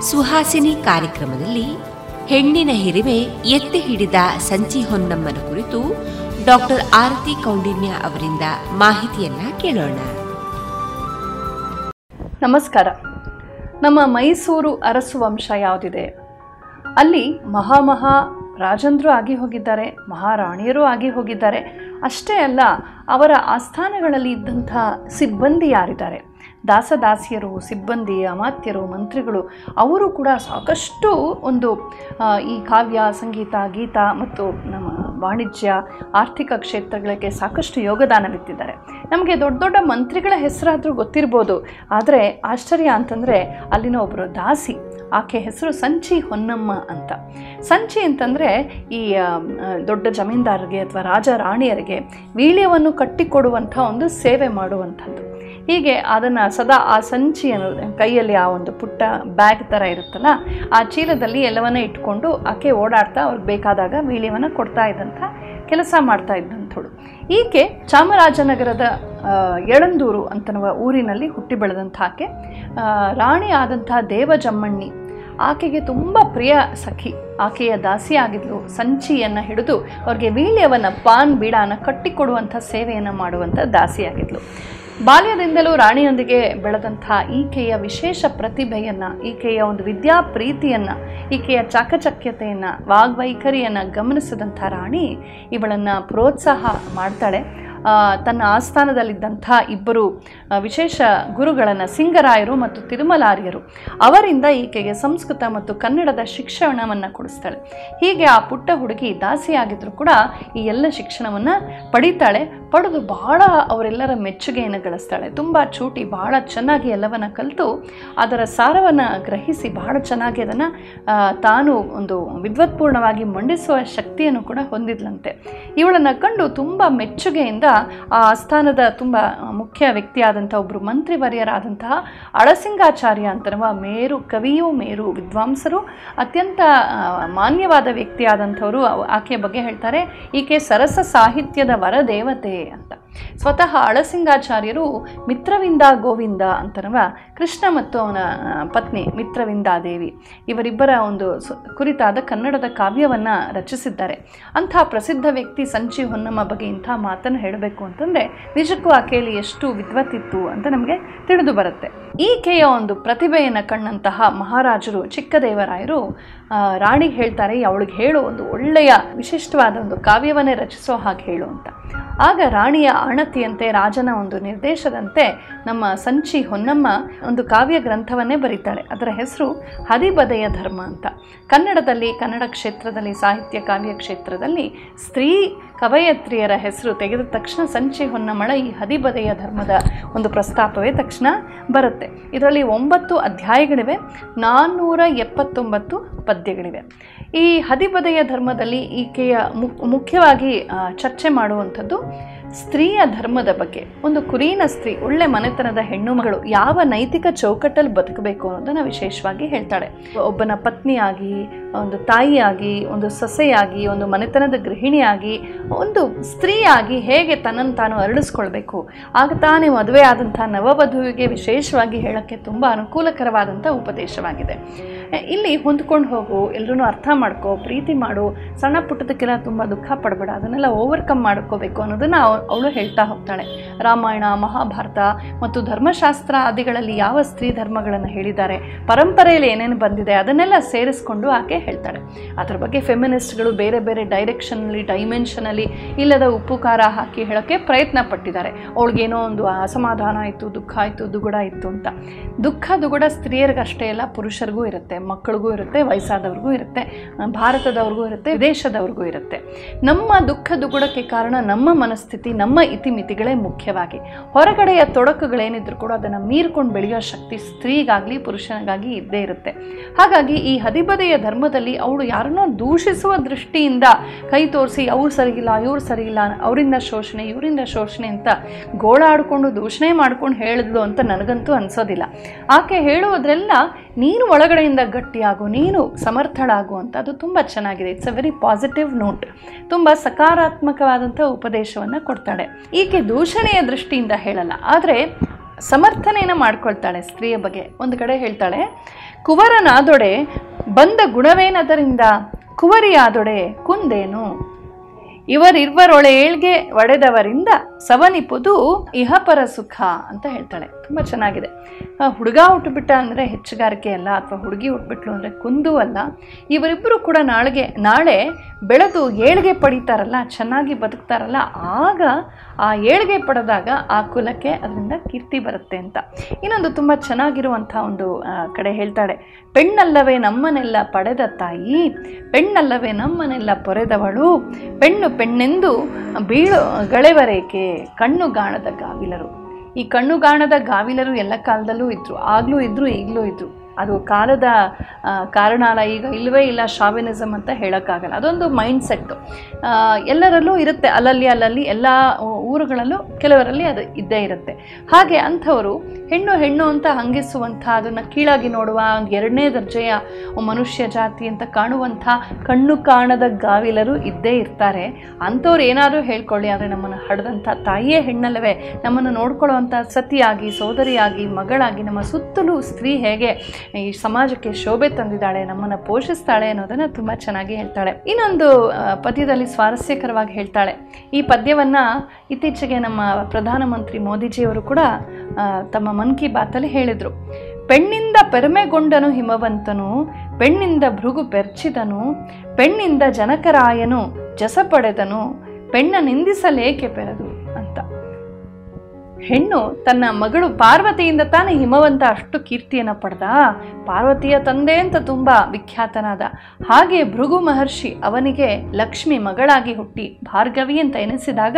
ಸುಹಾಸಿನಿ ಕಾರ್ಯಕ್ರಮದಲ್ಲಿ ಹೆಣ್ಣಿನ ಹಿರಿಮೆ ಎತ್ತಿ ಹಿಡಿದ ಸಂಚಿ ಹೊನ್ನಮ್ಮನ ಕುರಿತು ಡಾಕ್ಟರ್ ಆರತಿ ಕೌಂಡಿನ್ಯ ಅವರಿಂದ ಮಾಹಿತಿಯನ್ನ ಕೇಳೋಣ. ನಮಸ್ಕಾರ. ನಮ್ಮ ಮೈಸೂರು ಅರಸು ವಂಶ ಯಾವುದಿದೆ? ಅಲ್ಲಿ ಮಹಾಮಹಾ ರಾಜಂದ್ರೂ ಆಗಿ ಹೋಗಿದ್ದಾರೆ, ಮಹಾರಾಣಿಯರೂ ಆಗಿ ಹೋಗಿದ್ದಾರೆ. ಅಷ್ಟೇ ಅಲ್ಲ, ಅವರ ಆಸ್ಥಾನಗಳಲ್ಲಿ ಇದ್ದಂಥ ಸಿಬ್ಬಂದಿ ಯಾರಿದ್ದಾರೆ? ದಾಸದಾಸಿಯರು, ಸಿಬ್ಬಂದಿ, ಅಮಾತ್ಯರು, ಮಂತ್ರಿಗಳು, ಅವರು ಕೂಡ ಸಾಕಷ್ಟು ಒಂದು ಈ ಕಾವ್ಯ, ಸಂಗೀತ, ಗೀತ ಮತ್ತು ನಮ್ಮ ವಾಣಿಜ್ಯ, ಆರ್ಥಿಕ ಕ್ಷೇತ್ರಗಳಿಗೆ ಸಾಕಷ್ಟು ಯೋಗದಾನವಿತ್ತಿದ್ದಾರೆ. ನಮಗೆ ದೊಡ್ಡ ದೊಡ್ಡ ಮಂತ್ರಿಗಳ ಹೆಸರಾದರೂ ಗೊತ್ತಿರ್ಬೋದು. ಆದರೆ ಆಶ್ಚರ್ಯ ಅಂತಂದರೆ ಅಲ್ಲಿನ ಒಬ್ಬರು ದಾಸಿ, ಆಕೆ ಹೆಸರು ಸಂಚಿ ಹೊನ್ನಮ್ಮ ಅಂತ. ಸಂಚಿ ಅಂತಂದರೆ ಈ ದೊಡ್ಡ ಜಮೀನ್ದಾರರಿಗೆ ಅಥವಾ ರಾಜ ರಾಣಿಯರಿಗೆ ವೀಳ್ಯವನ್ನು ಕಟ್ಟಿಕೊಡುವಂಥ ಒಂದು ಸೇವೆ ಮಾಡುವಂಥದ್ದು. ಹೀಗೆ ಅದನ್ನು ಸದಾ ಆ ಸಂಚಿ ಅನ್ನೋ ಕೈಯಲ್ಲಿ ಆ ಒಂದು ಪುಟ್ಟ ಬ್ಯಾಗ್ ಥರ ಇರುತ್ತಲ್ಲ, ಆ ಚೀಲದಲ್ಲಿ ಎಲ್ಲವನ್ನ ಇಟ್ಕೊಂಡು ಆಕೆ ಓಡಾಡ್ತಾ ಅವ್ರಿಗೆ ಬೇಕಾದಾಗ ವೀಳ್ಯವನ್ನು ಕೊಡ್ತಾ ಇದ್ದಂಥ ಕೆಲಸ ಮಾಡ್ತಾ ಇದ್ದಂಥಳು ಈಕೆ ಚಾಮರಾಜನಗರದ ಎಳಂದೂರು ಅಂತ ಊರಿನಲ್ಲಿ ಹುಟ್ಟಿ ಬೆಳೆದಂಥ ಆಕೆ ರಾಣಿ ಆದಂಥ ದೇವಜಮ್ಮಣ್ಣಿ. ಆಕೆಗೆ ತುಂಬ ಪ್ರಿಯ ಸಖಿ. ಆಕೆಯ ದಾಸಿ ಆಗಿದ್ಲು. ಸಂಚಿಯನ್ನು ಹಿಡಿದು ಅವ್ರಿಗೆ ವೀಳ್ಯವನ್ನು ಪಾನ್ ಬೀಡಾನ ಕಟ್ಟಿಕೊಡುವಂಥ ಸೇವೆಯನ್ನು ಮಾಡುವಂಥ ದಾಸಿಯಾಗಿದ್ಲು ಬಾಲ್ಯದಿಂದಲೂ ರಾಣಿಯೊಂದಿಗೆ ಬೆಳೆದಂಥ ಈಕೆಯ ವಿಶೇಷ ಪ್ರತಿಭೆಯನ್ನು, ಈಕೆಯ ಒಂದು ವಿದ್ಯಾ ಪ್ರೀತಿಯನ್ನು, ಈಕೆಯ ಚಾಕಚಕ್ಯತೆಯನ್ನು, ವಾಗ್ವೈಖರಿಯನ್ನು ಗಮನಿಸಿದಂಥ ರಾಣಿ ಇವಳನ್ನು ಪ್ರೋತ್ಸಾಹ ಮಾಡ್ತಾಳೆ. ತನ್ನ ಆಸ್ಥಾನದಲ್ಲಿದ್ದಂಥ ಇಬ್ಬರು ವಿಶೇಷ ಗುರುಗಳನ್ನು ಸಿಂಗರಾಯರು ಮತ್ತು ತಿರುಮಲಾರ್ಯರು. ಅವರಿಂದ ಈಕೆಗೆ ಸಂಸ್ಕೃತ ಮತ್ತು ಕನ್ನಡದ ಶಿಕ್ಷಣವನ್ನು ಕೊಡಿಸ್ತಾಳೆ. ಹೀಗೆ ಆ ಪುಟ್ಟ ಹುಡುಗಿ ದಾಸಿಯಾಗಿದ್ದರೂ ಕೂಡ ಈ ಎಲ್ಲ ಶಿಕ್ಷಣವನ್ನು ಪಡಿತಾಳೆ. ಪಡೆದು ಬಹಳ ಅವರೆಲ್ಲರ ಮೆಚ್ಚುಗೆಯನ್ನು ಗಳಿಸ್ತಾಳೆ. ತುಂಬ ಚೂಟಿ ಬಹಳ ಚೆನ್ನಾಗಿ ಎಲ್ಲವನ್ನು ಕಲಿತು ಅದರ ಸಾರವನ್ನು ಗ್ರಹಿಸಿ ಬಹಳ ಚೆನ್ನಾಗಿ ಅದನ್ನು ತಾನು ಒಂದು ವಿದ್ವತ್ಪೂರ್ಣವಾಗಿ ಮಂಡಿಸುವ ಶಕ್ತಿಯನ್ನು ಕೂಡ ಹೊಂದಿದ್ಲಂತೆ. ಇವಳನ್ನು ಕಂಡು ತುಂಬ ಮೆಚ್ಚುಗೆಯಿಂದ ಆ ಆಸ್ಥಾನದ ತುಂಬ ಮುಖ್ಯ ವ್ಯಕ್ತಿಯಾದಂಥ ಒಬ್ಬರು ಮಂತ್ರಿವರ್ಯರಾದಂತಹ ಅಳಸಿಂಗಾಚಾರ್ಯ ಅಂತನವ ಮೇರು ಕವಿಯು, ಮೇರು ವಿದ್ವಾಂಸರು, ಅತ್ಯಂತ ಮಾನ್ಯವಾದ ವ್ಯಕ್ತಿಯಾದಂಥವರು ಆಕೆಯ ಬಗ್ಗೆ ಹೇಳ್ತಾರೆ. ಈಕೆ ಸರಸ ಸಾಹಿತ್ಯದ ವರದೇವತೆ ಅಂತ. ಸ್ವತಃ ಅಳಸಿಂಗಾಚಾರ್ಯರು ಮಿತ್ರವಿಂದ ಗೋವಿಂದ ಅಂತನವ ಕೃಷ್ಣ ಮತ್ತು ಅವನ ಪತ್ನಿ ಮಿತ್ರವಿಂದಾದೇವಿ. ಇವರಿಬ್ಬರ ಒಂದು ಕುರಿತಾದ ಕನ್ನಡದ ಕಾವ್ಯವನ್ನು ರಚಿಸಿದ್ದಾರೆ. ಅಂಥ ಪ್ರಸಿದ್ಧ ವ್ಯಕ್ತಿ ಸಂಚಿ ಹೊನ್ನಮ್ಮ ಬಗ್ಗೆ ಇಂಥ ಮಾತನ್ನು ಹೇಳಬೇಕು ಅಂತಂದರೆ ನಿಜಕ್ಕೂ ಆಕೆಯಲ್ಲಿ ಎಷ್ಟು ವಿದ್ವತ್ತಿತ್ತು ಅಂತ ನಮಗೆ ತಿಳಿದು ಬರುತ್ತೆ. ಈಕೆಯ ಒಂದು ಪ್ರತಿಭೆಯನ್ನು ಕಂಡಂತಹ ಮಹಾರಾಜರು ಚಿಕ್ಕದೇವರಾಯರು ಆ, ರಾಣಿಗೆ ಹೇಳ್ತಾರೆ, ಅವಳಿಗೆ ಹೇಳು, ಒಂದು ಒಳ್ಳೆಯ ವಿಶಿಷ್ಟವಾದ ಒಂದು ಕಾವ್ಯವನ್ನೇ ರಚಿಸೋ ಹಾಗೆ ಹೇಳು ಅಂತ. ಆಗ ರಾಣಿಯ ಆಣತಿಯಂತೆ, ರಾಜನ ಒಂದು ನಿರ್ದೇಶದಂತೆ ನಮ್ಮ ಸಂಚಿ ಹೊನ್ನಮ್ಮ ಒಂದು ಕಾವ್ಯ ಗ್ರಂಥವನ್ನೇ ಬರೀತಾಳೆ ಅದರ ಹೆಸರು ಹದಿಬದೆಯ ಧರ್ಮ ಅಂತ. ಕನ್ನಡದಲ್ಲಿ, ಕನ್ನಡ ಕ್ಷೇತ್ರದಲ್ಲಿ, ಸಾಹಿತ್ಯ, ಕಾವ್ಯ ಕ್ಷೇತ್ರದಲ್ಲಿ ಸ್ತ್ರೀ ಕವಯತ್ರಿಯರ ಹೆಸರು ತೆಗೆದ ತಕ್ಷಣ ಸಂಚಿ ಹೊನ್ನಮಳ ಈ ಹದಿಬದೆಯ ಧರ್ಮದ ಒಂದು ಪ್ರಸ್ತಾಪವೇ ತಕ್ಷಣ ಬರುತ್ತೆ. ಇದರಲ್ಲಿ ಒಂಬತ್ತು ಅಧ್ಯಾಯಗಳಿವೆ, ನಾನ್ನೂರ ಎಪ್ಪತ್ತೊಂಬತ್ತು ಪದ್ಯಗಳಿವೆ. ಈ ಹದಿಬದೆಯ ಧರ್ಮದಲ್ಲಿ ಈಕೆಯ ಮುಖ್ಯವಾಗಿ ಚರ್ಚೆ ಮಾಡುವಂಥದ್ದು ಸ್ತ್ರೀಯ ಧರ್ಮದ ಬಗ್ಗೆ. ಒಂದು ಕುರೀನ ಸ್ತ್ರೀ, ಒಳ್ಳೆ ಮನೆತನದ ಹೆಣ್ಣು ಮಗಳು ಯಾವ ನೈತಿಕ ಚೌಕಟ್ಟಲ್ಲಿ ಬದುಕಬೇಕು ಅನ್ನೋದನ್ನು ವಿಶೇಷವಾಗಿ ಹೇಳ್ತಾಳೆ. ಒಬ್ಬನ ಪತ್ನಿಯಾಗಿ ಒಂದು ತಾಯಿಯಾಗಿ, ಒಂದು ಸೊಸೆಯಾಗಿ, ಒಂದು ಮನೆತನದ ಗೃಹಿಣಿಯಾಗಿ, ಒಂದು ಸ್ತ್ರೀಯಾಗಿ ಹೇಗೆ ತನ್ನನ್ನು ತಾನು ಅರಳಿಸ್ಕೊಳ್ಬೇಕು? ಆಗ ತಾನೇ ಮದುವೆ ಆದಂಥ ನವವಧುವಿಗೆ ವಿಶೇಷವಾಗಿ ಹೇಳೋಕ್ಕೆ ತುಂಬ ಅನುಕೂಲಕರವಾದಂಥ ಉಪದೇಶವಾಗಿದೆ. ಇಲ್ಲಿ ಹೊಂದ್ಕೊಂಡು ಹೋಗು ಎಲ್ಲರೂ ಅರ್ಥ ಮಾಡ್ಕೋ, ಪ್ರೀತಿ ಮಾಡು, ಸಣ್ಣ ಪುಟ್ಟದಕ್ಕೆಲ್ಲ ತುಂಬ ದುಃಖ ಪಡಬೇಡ, ಅದನ್ನೆಲ್ಲ ಓವರ್ಕಮ್ ಮಾಡ್ಕೋಬೇಕು ಅನ್ನೋದನ್ನು ಅವಳು ಹೇಳ್ತಾ ಹೋಗ್ತಾಳೆ. ರಾಮಾಯಣ, ಮಹಾಭಾರತ ಮತ್ತು ಧರ್ಮಶಾಸ್ತ್ರ ಆದಿಗಳಲ್ಲಿ ಯಾವ ಸ್ತ್ರೀ ಧರ್ಮಗಳನ್ನು ಹೇಳಿದ್ದಾರೆ, ಪರಂಪರೆಯಲ್ಲಿ ಏನೇನು ಬಂದಿದೆ, ಅದನ್ನೆಲ್ಲ ಸೇರಿಸ್ಕೊಂಡು ಆಕೆ ಹೇಳ್ತಾಳೆ ಅದರ ಬಗ್ಗೆ ಫೆಮಿನಿಸ್ಟ್ಗಳು ಬೇರೆ ಬೇರೆ ಡೈರೆಕ್ಷನಲ್ಲಿ ಡೈಮೆನ್ಷನಲ್ಲಿ ಇಲ್ಲದ ಉಪ್ಪು, ಖಾರ ಹಾಕಿ ಹೇಳೋಕ್ಕೆ ಪ್ರಯತ್ನ ಪಟ್ಟಿದ್ದಾರೆ. ಅವಳಿಗೇನೋ ಒಂದು ಅಸಮಾಧಾನ ಆಯಿತು, ದುಃಖ ಆಯಿತು, ದುಗುಡ ಇತ್ತು ಅಂತ. ದುಃಖ, ದುಗುಡ ಸ್ತ್ರೀಯರಿಗಷ್ಟೇ ಅಲ್ಲ, ಪುರುಷರಿಗೂ ಇರುತ್ತೆ, ಮಕ್ಕಳಿಗೂ ಇರುತ್ತೆ, ವಯಸ್ಸಾದವ್ರಿಗೂ ಇರುತ್ತೆ, ಭಾರತದವ್ರಿಗೂ ಇರುತ್ತೆ ದೇಶದವ್ರಿಗೂ ಇರುತ್ತೆ. ನಮ್ಮ ದುಃಖ, ದುಗುಡಕ್ಕೆ ಕಾರಣ ನಮ್ಮ ಮನಸ್ಥಿತಿ, ನಮ್ಮ ಇತಿಮಿತಿಗಳೇ ಮುಖ್ಯವಾಗಿ. ಹೊರಗಡೆಯ ತೊಡಕುಗಳೇನಿದ್ರು ಕೂಡ ಅದನ್ನು ಮೀರ್ಕೊಂಡು ಬೆಳೆಯೋ ಶಕ್ತಿ ಸ್ತ್ರೀಗಾಗಲಿ ಪುರುಷನಿಗಾಗಿ ಇದ್ದೇ ಇರುತ್ತೆ. ಹಾಗಾಗಿ ಈ ಹದಿಬದೆಯ ಧರ್ಮದಲ್ಲಿ ಅವಳು ಯಾರನ್ನೋ ದೂಷಿಸುವ ದೃಷ್ಟಿಯಿಂದ ಕೈ ತೋರಿಸಿ, ಅವ್ರು ಸರಿಗಿಲ್ಲ, ಇವ್ರು ಸರಿಗಿಲ್ಲ, ಅವರಿಂದ ಶೋಷಣೆ, ಇವರಿಂದ ಶೋಷಣೆ ಅಂತ ಗೋಳಾಡಿಕೊಂಡು ದೂಷಣೆ ಮಾಡ್ಕೊಂಡು ಹೇಳಿದ್ಲು ಅಂತ ನನಗಂತೂ ಅನ್ಸೋದಿಲ್ಲ. ಆಕೆ ಹೇಳುವುದ್ರೆಲ್ಲ, ನೀನು ಒಳಗಡೆಯಿಂದ ಗಟ್ಟಿಯಾಗು, ನೀನು ಸಮರ್ಥಳಾಗು ಅಂತ. ಅದು ತುಂಬ ಚೆನ್ನಾಗಿದೆ. It's a very positive note ತುಂಬ ಸಕಾರಾತ್ಮಕವಾದಂಥ ಉಪದೇಶವನ್ನು ಕೊಡ್ತಾಳೆ. ಈಕೆ ದೂಷಣೆಯ ದೃಷ್ಟಿಯಿಂದ ಹೇಳಲ್ಲ, ಆದರೆ ಸಮರ್ಥನೆಯನ್ನು ಮಾಡ್ಕೊಳ್ತಾಳೆ ಸ್ತ್ರೀಯ ಬಗ್ಗೆ. ಒಂದು ಕಡೆ ಹೇಳ್ತಾಳೆ ಕುವರನಾದೊಡೆ ಬಂದ ಗುಣವೇನದರಿಂದ ಕುವರಿಯಾದೊಡೆ ಕುಂದೇನು? ಇವರಿರ್ವರೊಳೆ ಏಳ್ಗೆ ಒಡೆದವರಿಂದ ಸವನಿಪುದು ಇಹಪರ ಸುಖ ಅಂತ ಹೇಳ್ತಾಳೆ. ತುಂಬ ಚೆನ್ನಾಗಿದೆ. ಹುಡುಗ ಹುಟ್ಟುಬಿಟ್ಟ ಅಂದರೆ ಹೆಚ್ಚುಗಾರಿಕೆ ಅಲ್ಲ, ಅಥವಾ ಹುಡುಗಿ ಹುಟ್ಟುಬಿಟ್ಲು ಅಂದರೆ ಕುಂದು ಅಲ್ಲ. ಇವರಿಬ್ಬರು ಕೂಡ ನಾಳೆಗೆ, ನಾಳೆ ಬೆಳೆದು ಏಳಿಗೆ ಪಡೀತಾರಲ್ಲ, ಚೆನ್ನಾಗಿ ಬದುಕ್ತಾರಲ್ಲ, ಆಗ ಆ ಏಳಿಗೆ ಪಡೆದಾಗ ಆ ಕುಲಕ್ಕೆ ಅದರಿಂದ ಕೀರ್ತಿ ಬರುತ್ತೆ ಅಂತ. ಇನ್ನೊಂದು ತುಂಬ ಚೆನ್ನಾಗಿರುವಂಥ ಒಂದು ಕಡೆ ಹೇಳ್ತಾಳೆ, ಪೆಣ್ಣಲ್ಲವೇ ನಮ್ಮನೆಲ್ಲ ಪಡೆದ ತಾಯಿ, ಪೆಣ್ಣಲ್ಲವೇ ನಮ್ಮನೆಲ್ಲ ಪೊರೆದವಳು, ಪೆಣ್ಣು ಪೆಣ್ಣೆಂದು ಬೀಳು ಗಳೆವರೇಕೆ ಕಣ್ಣುಗಾಣದ ಗಾವಿಲರು ಈ ಕಣ್ಣುಗಾಣದ ಗಾವಿಲರು ಎಲ್ಲ ಕಾಲದಲ್ಲೂ ಇದ್ದರು ಆಗಲೂ ಇದ್ದರು ಈಗಲೂ ಇದ್ದರು ಅದು ಕಾಲದ ಕಾರಣ ಅಲ್ಲ ಈಗ ಇಲ್ಲವೇ ಇಲ್ಲ ಶಾವಿನಿಸಮ್ ಅಂತ ಹೇಳೋಕ್ಕಾಗಲ್ಲ. ಅದೊಂದು ಮೈಂಡ್ ಸೆಟ್ಟು ಎಲ್ಲರಲ್ಲೂ ಇರುತ್ತೆ. ಅಲ್ಲಲ್ಲಿ ಅಲ್ಲಲ್ಲಿ ಎಲ್ಲ ಊರುಗಳಲ್ಲೂ ಕೆಲವರಲ್ಲಿ ಅದು ಇದ್ದೇ ಇರುತ್ತೆ. ಹಾಗೆ ಅಂಥವರು ಹೆಣ್ಣು ಹೆಣ್ಣು ಅಂತ ಹಂಗಿಸುವಂಥ, ಅದನ್ನು ಕೀಳಾಗಿ ನೋಡುವ, ಎರಡನೇ ದರ್ಜೆಯ ಮನುಷ್ಯ ಜಾತಿ ಅಂತ ಕಾಣುವಂಥ ಕಣ್ಣು ಕಾಣದ ಗಾವಿಲರು ಇದ್ದೇ ಇರ್ತಾರೆ. ಅಂಥವ್ರು ಏನಾದರೂ ಹೇಳ್ಕೊಳ್ಳಿ, ಆದರೆ ನಮ್ಮನ್ನು ಹಡ್ದಂಥ ತಾಯಿಯೇ ಹೆಣ್ಣಲ್ಲವೇ. ನಮ್ಮನ್ನು ನೋಡ್ಕೊಳ್ಳೋವಂಥ ಸತಿಯಾಗಿ, ಸೋದರಿಯಾಗಿ, ಮಗಳಾಗಿ, ನಮ್ಮ ಸುತ್ತಲೂ ಸ್ತ್ರೀ ಹೇಗೆ ಈ ಸಮಾಜಕ್ಕೆ ಶೋಭೆ ತಂದಿದ್ದಾಳೆ, ನಮ್ಮನ್ನು ಪೋಷಿಸ್ತಾಳೆ ಅನ್ನೋದನ್ನು ತುಂಬ ಚೆನ್ನಾಗಿ ಹೇಳ್ತಾಳೆ. ಇನ್ನೊಂದು ಪದ್ಯದಲ್ಲಿ ಸ್ವಾರಸ್ಯಕರವಾಗಿ ಹೇಳ್ತಾಳೆ. ಈ ಪದ್ಯವನ್ನು ಇತ್ತೀಚೆಗೆ ನಮ್ಮ ಪ್ರಧಾನಮಂತ್ರಿ ಮೋದಿಜಿಯವರು ಕೂಡ ತಮ್ಮ ಮನ್ ಕಿ ಬಾತಲ್ಲಿ ಹೇಳಿದರು. ಪೆಣ್ಣಿಂದ ಪೆರಮೆಗೊಂಡನು ಹಿಮವಂತನು, ಪೆಣ್ಣಿಂದ ಭೃಗು ಬೆರ್ಚಿದನು, ಪೆಣ್ಣಿಂದ ಜನಕರಾಯನು ಜಸ ಪಡೆದನು, ಪೆಣ್ಣ ನಿಂದಿಸಲೇಕೆ ಪೆರದು ಹೆಣ್ಣು ತನ್ನ ಮಗಳು ಪಾರ್ವತಿಯಿಂದ ತಾನೇ ಹಿಮವಂತ ಅಷ್ಟು ಕೀರ್ತಿಯನ್ನು ಪಡೆದ. ಪಾರ್ವತಿಯ ತಂದೆ ಅಂತ ತುಂಬ ವಿಖ್ಯಾತನಾದ. ಹಾಗೆ ಭೃಗು ಮಹರ್ಷಿ ಅವನಿಗೆ ಲಕ್ಷ್ಮಿ ಮಗಳಾಗಿ ಹುಟ್ಟಿ ಭಾರ್ಗವಿ ಅಂತ ಎನಿಸಿದಾಗ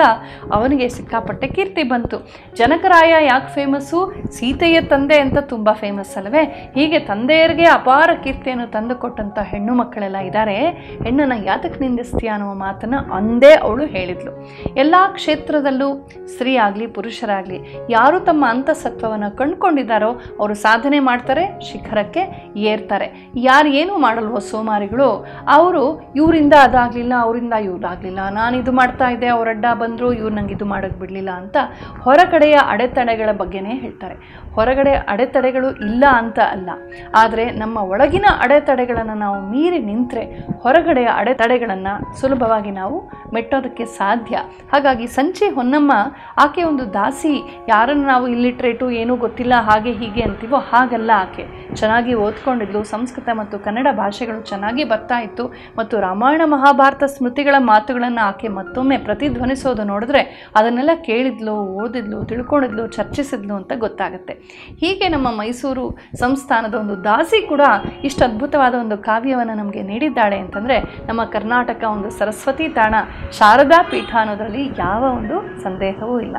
ಅವನಿಗೆ ಸಿಕ್ಕಾಪಟ್ಟೆ ಕೀರ್ತಿ ಬಂತು. ಜನಕರಾಯ ಯಾಕೆ ಫೇಮಸ್ಸು ಸೀತೆಯ ತಂದೆ ಅಂತ ತುಂಬ ಫೇಮಸ್ ಅಲ್ವೇ? ಹೀಗೆ ತಂದೆಯರಿಗೆ ಅಪಾರ ಕೀರ್ತಿಯನ್ನು ತಂದುಕೊಟ್ಟಂಥ ಹೆಣ್ಣು ಮಕ್ಕಳೆಲ್ಲ ಇದ್ದಾರೆ ಹೆಣ್ಣನ್ನು ಯಾತಕ್ಕೆ ನಿಂದಿಸ್ತೀಯ ಅನ್ನುವ ಮಾತನ್ನು ಅಂದೇ ಅವಳು ಹೇಳಿದ್ಲು. ಎಲ್ಲ ಕ್ಷೇತ್ರದಲ್ಲೂ ಸ್ತ್ರೀ ಆಗಲಿ, ಪುರುಷರಾಗಲಿ ಯಾರು ತಮ್ಮ ಅಂತಸತ್ವವನ್ನು ಕಂಡುಕೊಂಡಿದ್ದಾರೋ ಅವರು ಸಾಧನೆ ಮಾಡ್ತಾರೆ, ಶಿಖರಕ್ಕೆ ಏರ್ತಾರೆ. ಯಾರು ಏನು ಮಾಡಲ್ವೋ ಸೋಮಾರಿಗಳು, ಅವರು ಇವರಿಂದ ಅದಾಗಲಿಲ್ಲ, ಅವರಿಂದ ಇವ್ರಾಗಲಿಲ್ಲ. ನಾನು ಇದು ಮಾಡ್ತಾ ಇದ್ದೆ, ಅವ್ರ ಅಡ್ಡ ಬಂದರು, ಇವ್ರು ನಂಗೆ ಇದು ಮಾಡೋಕ್ಕೆ ಬಿಡಲಿಲ್ಲ ಅಂತ ಹೊರಗಡೆಯ ಅಡೆತಡೆಗಳ ಬಗ್ಗೆನೇ ಹೇಳ್ತಾರೆ. ಹೊರಗಡೆ ಅಡೆತಡೆಗಳು ಇಲ್ಲ ಅಂತ ಅಲ್ಲ. ಆದರೆ ನಮ್ಮ ಒಳಗಿನ ಅಡೆತಡೆಗಳನ್ನು ನಾವು ಮೀರಿ ನಿಂತರೆ ಹೊರಗಡೆಯ ಅಡೆತಡೆಗಳನ್ನು ಸುಲಭವಾಗಿ ನಾವು ಮೆಟ್ಟೋದಕ್ಕೆ ಸಾಧ್ಯ. ಹಾಗಾಗಿ ಸಂಚಿ ಹೊನ್ನಮ್ಮ ಆಕೆ ಒಂದು ದಾಸಿ ಯಾರನ್ನು ನಾವು ಇಲ್ಲಿಟ್ರೇಟು ಏನೂ ಗೊತ್ತಿಲ್ಲ, ಹಾಗೆ ಹೀಗೆ ಅಂತೀವೋ ಹಾಗಲ್ಲ ಆಕೆ. ಚೆನ್ನಾಗಿ ಓದ್ಕೊಂಡಿದ್ಲು, ಸಂಸ್ಕೃತ ಮತ್ತು ಕನ್ನಡ ಭಾಷೆಗಳು ಚೆನ್ನಾಗಿ ಬರ್ತಾ ಇತ್ತು ಮತ್ತು ರಾಮಾಯಣ ಮಹಾಭಾರತ ಸ್ಮೃತಿಗಳ ಮಾತುಗಳನ್ನು ಆಕೆ ಮತ್ತೊಮ್ಮೆ ಪ್ರತಿಧ್ವನಿಸೋದು ನೋಡಿದ್ರೆ ಅದನ್ನೆಲ್ಲ ಕೇಳಿದ್ಲು, ಓದಿದ್ಲು, ತಿಳ್ಕೊಂಡಿದ್ಲು, ಚರ್ಚಿಸಿದ್ಲು ಅಂತ ಗೊತ್ತಾಗುತ್ತೆ. ಹೀಗೆ ನಮ್ಮ ಮೈಸೂರು ಸಂಸ್ಥಾನದ ಒಂದು ದಾಸಿ ಕೂಡ ಇಷ್ಟು ಅದ್ಭುತವಾದ ಒಂದು ಕಾವ್ಯವನ್ನು ನಮಗೆ ನೀಡಿದ್ದಾಳೆ ಅಂತಂದರೆ ನಮ್ಮ ಕರ್ನಾಟಕ ಒಂದು ಸರಸ್ವತಿ ತಾಣ ಶಾರದಾ ಪೀಠ ಅನ್ನೋದರಲ್ಲಿ ಯಾವ ಒಂದು ಸಂದೇಹವೂ ಇಲ್ಲ.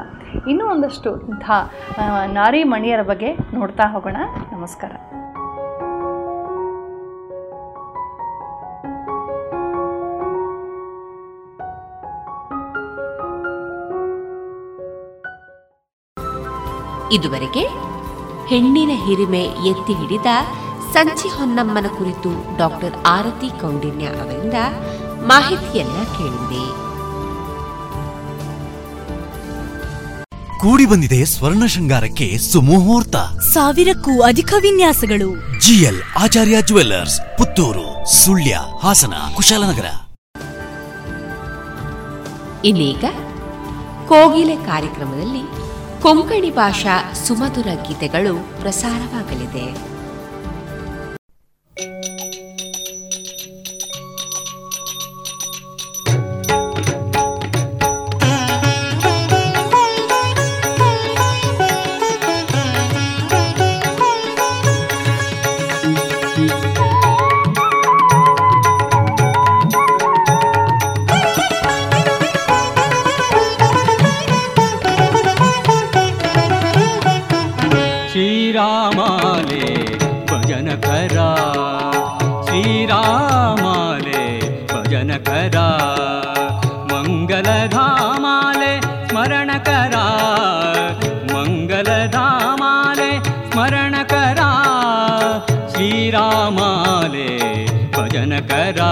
ಇನ್ನೂ ಒಂದಷ್ಟು ಇಂಥ ನಾರಿ ಮಣಿಯರ ಬಗ್ಗೆ ನೋಡ್ತಾ ಹೋಗೋಣ. ನಮಸ್ಕಾರ. ಇದುವರೆಗೆ ಹೆಣ್ಣಿನ ಹಿರಿಮೆ ಎತ್ತಿ ಹಿಡಿದ ಸಂಚಿ ಹೊನ್ನಮ್ಮನ ಕುರಿತು ಡಾಕ್ಟರ್ ಆರತಿ ಕೌಂಡಿನ್ಯ ಅವರಿಂದ ಮಾಹಿತಿಯನ್ನ ಕೇಳಿದೆ ಕೂಡಿ ಬಂದಿದೆ ಸ್ವರ್ಣ ಶೃಂಗಾರಕ್ಕೆ ಸುಮುಹೂರ್ತ. ಸಾವಿರಕ್ಕೂ ಅಧಿಕ ವಿನ್ಯಾಸಗಳು. GL Acharya jewellers Puttur Sullia Hassan Kushalnagar. ಇನ್ನೀಗ ಕೋಗಿಲೆ ಕಾರ್ಯಕ್ರಮದಲ್ಲಿ ಕೊಂಕಣಿ ಭಾಷಾ ಸುಮಧುರ ಗೀತೆಗಳು ಪ್ರಸಾರವಾಗಲಿದೆ. करा मङ्गलधामाले स्मरण करा। मङ्गलधामाले स्मरण करा। श्रीरामाले भजन करा।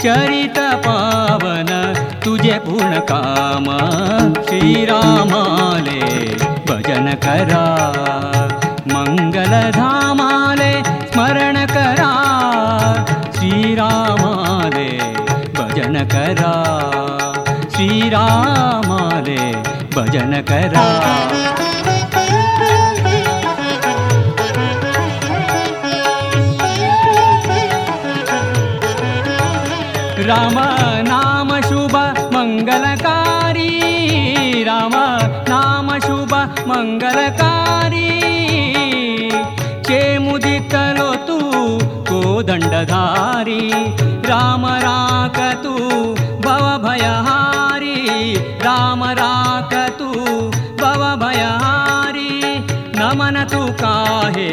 चरित चरितपावन तुजे पुणकाम श्रीरामाले भजन करा। मङ्गलधामाले स्मरण करा श्रीरामाले भजन करा। श्रीरामाले भजन करा। राम नाम शुभ मङ्गलकारी राम नाम शुभ मङ्गलकारी चेमुदितलो तू कोदण्डधारी राम राकतु भवभयहारी। राम राकतु भवभयहारी नमन तु काहे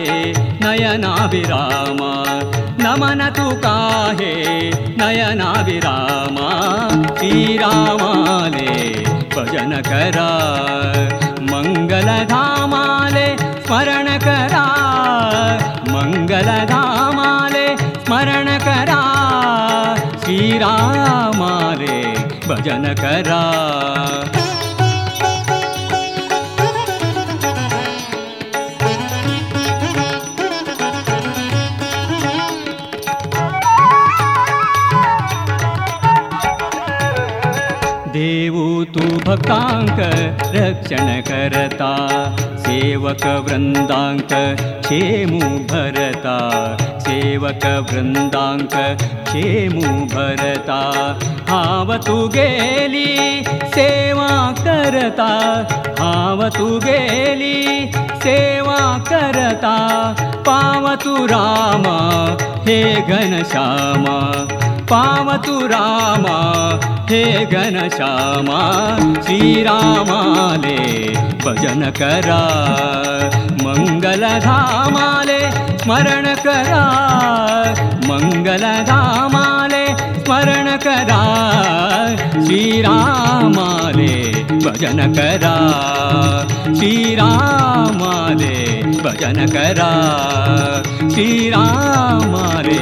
नयनाभिराम नमन तु काहे नयनाभिराम श्रीरामाले भजन करा मङ्गलधामाले स्मरण करा मङ्गलधामाले स्मरण करा श्रीरामाले भजन करा तू भक्तांक रक्षण सेवक वृंदांक क्षेमू भरता सेवक भरता। हाव तू गेली सेवा करता हाव तू गेली सेवा करता। पाव तू रामा हे घनश्यामा पावतु रामा हे घनश्यामा श्रीरामाले भजनकरा मङ्गलधामाले स्मरणकरा मङ्गलधामाले स्मरणकरा मङ्गल धा श्रीरामाले भजनकरा श्रीरामाले भजन श्रीरामाले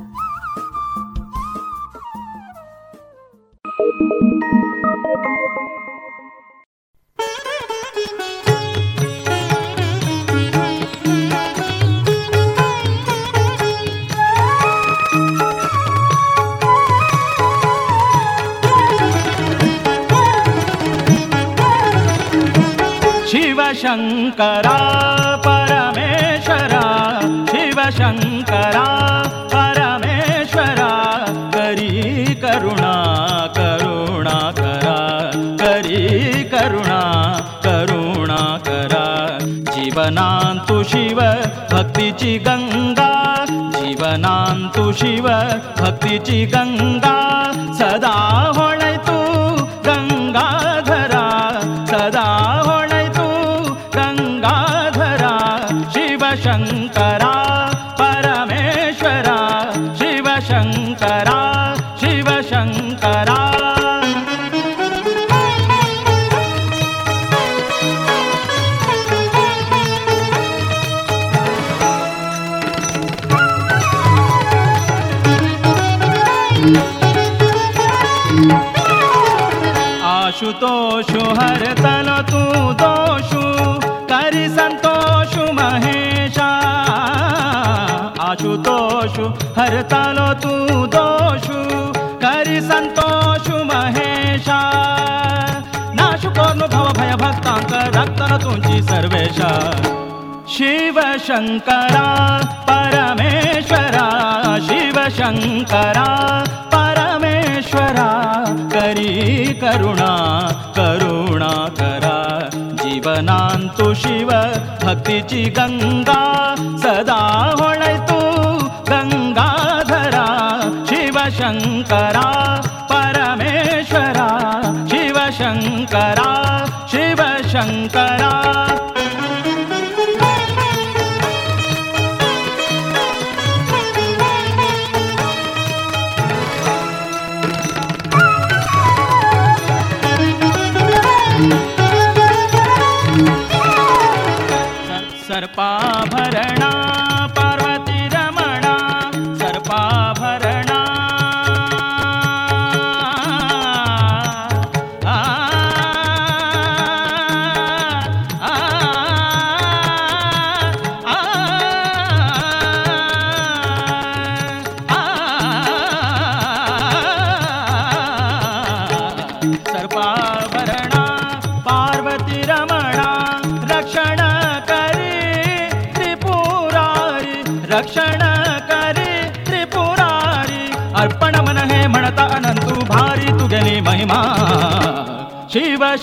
भक्तीची गंगा जीवनान्तु शिव भक्तीची गंगा दोषु करि सन्तोषु महेशा नाशु कोर्णव भयभक्ताक रक्त सर्वेशा शिव शङ्करा परमेश्वरा शिव शङ्करा परमेश्वरा करि करुणा करुणा करा जीवनान्तु शिव भक्ति गङ्गा सदा शङ्करा परमेश्वरा शिवशङ्करा शिवशङ्करा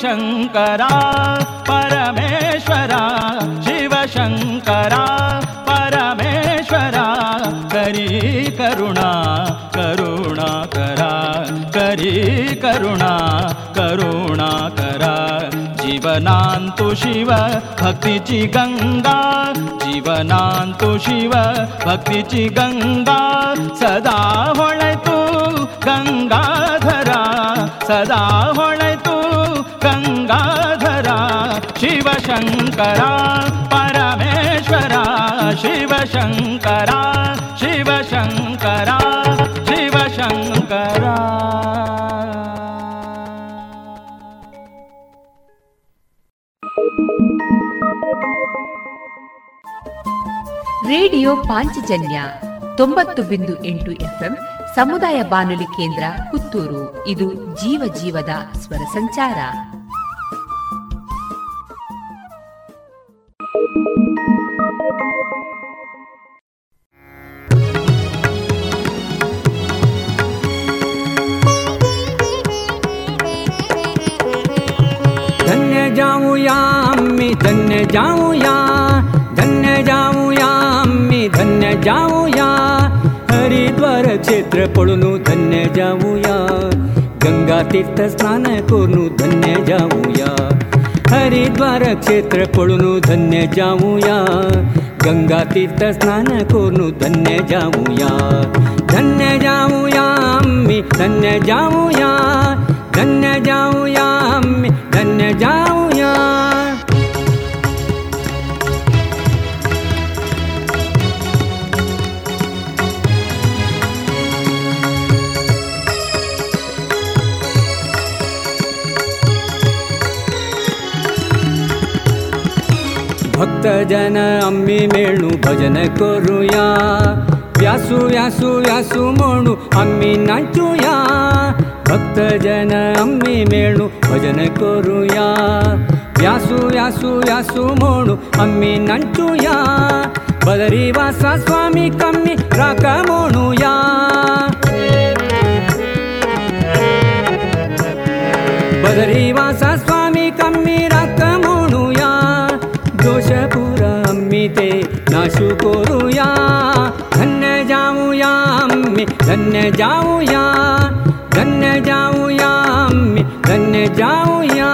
शिवशङ्करा परमेश्वरा शिवशङ्करा परमेश्वरा करी करुणा करुणा करा करी करुणा करुणा करा जीवनान्तु शिव भक्तिचि गङ्गा जीवनान्तु शिव भक्तिचि गङ्गा सदा तू गङ्गाधरा सदा ಶಂಕರ, ಪರಮೇಶ್ವರ, ಶಿವಶಂಕರ ಶಿವಶಂಕರ ಶಿವಶಂಕರ. ರೇಡಿಯೋ ಪಾಂಚಜನ್ಯ ತೊಂಬತ್ತು ಬಿಂದು ಎಂಟು ಎಫ್ಎಂ ಸಮುದಾಯ ಬಾನುಲಿ ಕೇಂದ್ರ ಪುತ್ತೂರು. ಇದು ಜೀವ ಜೀವದ ಸ್ವರ ಸಂಚಾರ. धन्य जाऊँ या अम्मी, धन्य जाऊँ या, धन्य जाऊँ या अम्मी, धन्य जाऊँ या। हरिद्वार क्षेत्र पडनु धन्य जाऊँ या, गंगा तीर्थ स्नान करू धन्य जाऊँ या। हरिद्वार क्षेत्र पळून धन्य जाऊया गंगा तीर्थ स्नान करून धन्य जाऊया धन्य जाऊया आम्ही धन्य जाऊया धन्य भक्तजन मिळू भजन करूया व्यासू व्यासू व्यासू नाचूया भक्तजन आम्ही मिळू भजन करूया व्यासू व्यासू व्यासू नाचूया बदरी वासा स्वामी कमी राका म्हणूया बदरी वासा ते नाशू करूया। धन्य जाऊया आम्ही धन्य जाऊया। धन्य जाऊया आम्ही धन्य जाऊया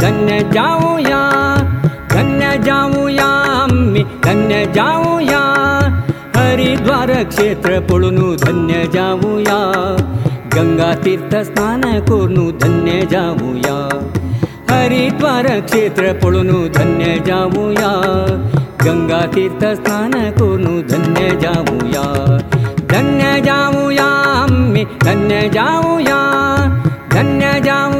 धन्य जाऊया धन्य धन्य जाऊया हरिद्वार क्षेत्र पळून धन्य जाऊया गंगा तीर्थ स्नान करून धन्य जाऊया हरिद्वार क्षेत्र पळून धन्य जाऊया गंगा तीर्थ स्नान करून धन्य जाऊया धन्य जाऊया आम्ही धन्य जाऊया धन्य जाऊया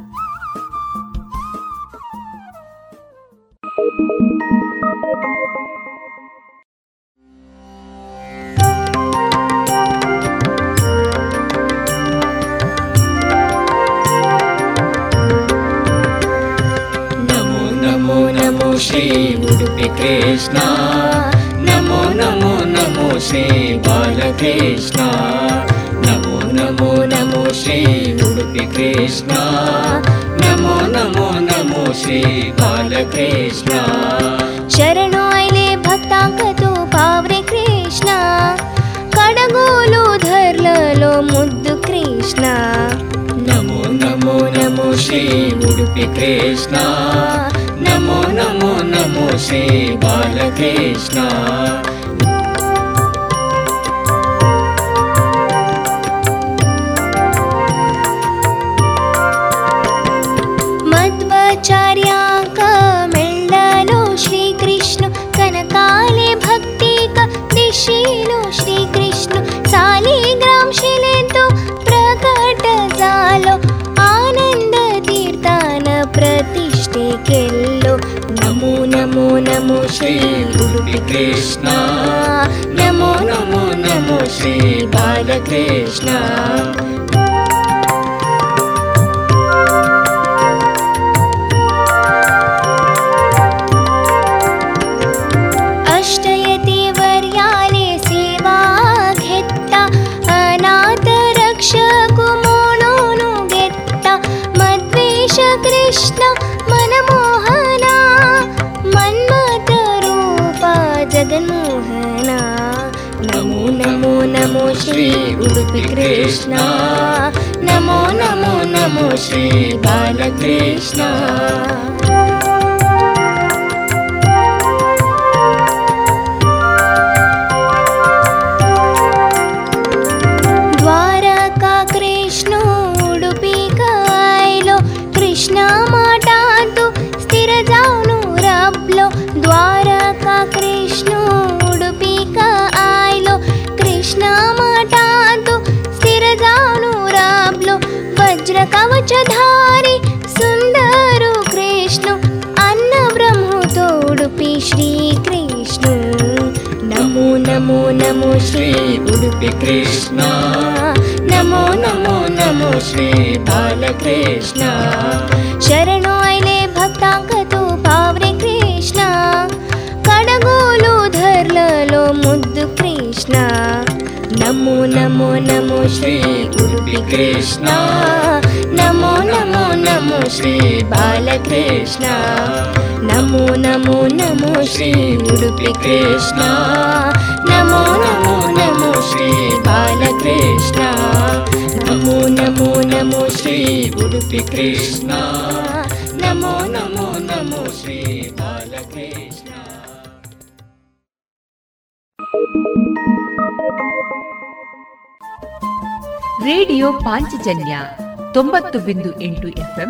कृष्णामो नमो नमो नमो श्री बालकृष्ण। नमो नमो नमो श्री उडुपि कृष्ण। नमो नमो नमो श्री बालकृष्ण। शरणो भक्ताको बा पावरे कृष्ण। कडगोलो धरल मुद्दु कृष्णा। नमो श्री उडुपि कृष्णा। नमो नमो मद्वाचार्या का मिल्लनो श्रीकृष्ण कनकाले भक्ति भक्तिक प्रतिष्ठे केल्लो नमो नमो नमो श्री ಉಡುಪಿ ಕೃಷ್ಣ ನಮೋ ನಮೋ ನಮೋ ಶ್ರೀ ಬಾಲಕೃಷ್ಣ अष्टयति श्री उडुपि कृष्ण नमो नमो नमो श्री बालकृष्ण श्री उडुपि कृष्ण। नमो नमो नमो श्री बालकृष्ण। शरणो रे भक्ताङ्कतु पावरे कृष्ण। कडगोलो धर्ललो मुद्दु कृष्ण। नमो नमो नमो श्री उडुपि कृष्ण। नमो नमो नमो श्री बालकृष्ण। ಬಾಲಕೃಷ್ಣ ನಮೋ ನಮೋ ನಮೋ ಶ್ರೀ ಉಡುಪಿ ಕೃಷ್ಣ ನಮೋ ನಮೋ ನಮೋ ಶ್ರೀ ಬಾಲಕೃಷ್ಣ ನಮೋ ನಮೋ ನಮೋ ಶ್ರೀ ಉಡುಪಿ ಕೃಷ್ಣ ನಮೋ ನಮೋ ನಮೋ ಶ್ರೀ ಬಾಲಕೃಷ್ಣ ರೇಡಿಯೋ ಪಾಂಚಜನ್ಯ ತೊಂಬತ್ತು ಬಿಂದು ಎಂಟು ಎಫ್ಎಂ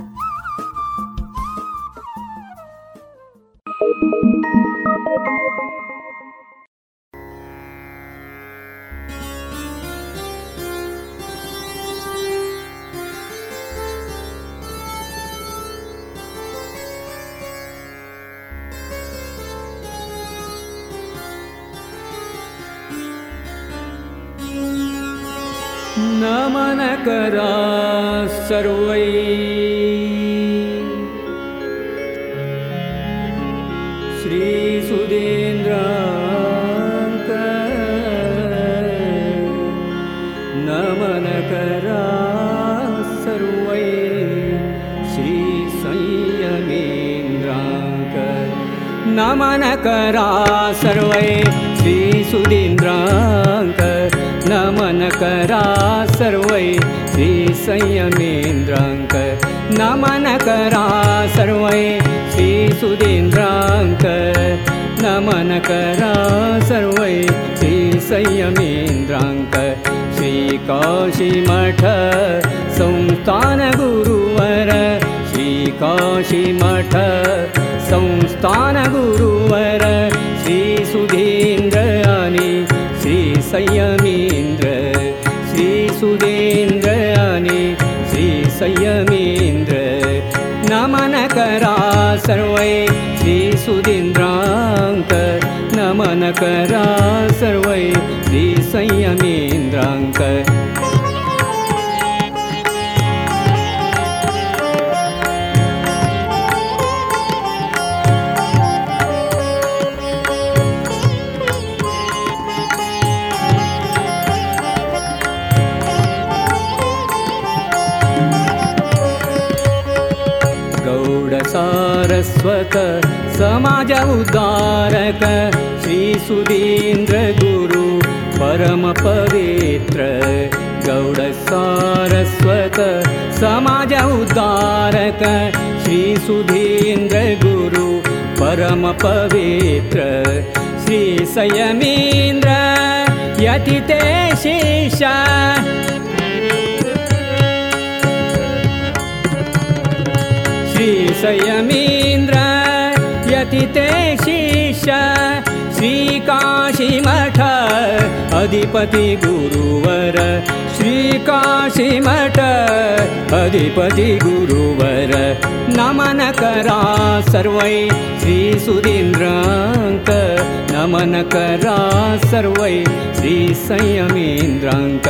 Quero aí. सर्वै श्रीसुधीन्द्राङ्क नमन करा सर्वै श्रीसंयमेन्द्राङ्क समाज उद्धारक श्री सुधीन्द्र गुरु परम पवित्र गौड सारस्वत समाज उदारक श्रीसुधीन्द्रगुरु परम पवित्र। श्री सयमिन्द्र यतिते शिक्ष श्री सयमिन्द्र शिष्य श्रीकाशीमठ अधिपति गुरुवर। श्रीकाशीमठ अधिपति गुरुवर। नमन करा सर्वै श्रीसुधीन्द्राङ्क नमन करा सर्वै श्रीसंयमीन्द्राङ्क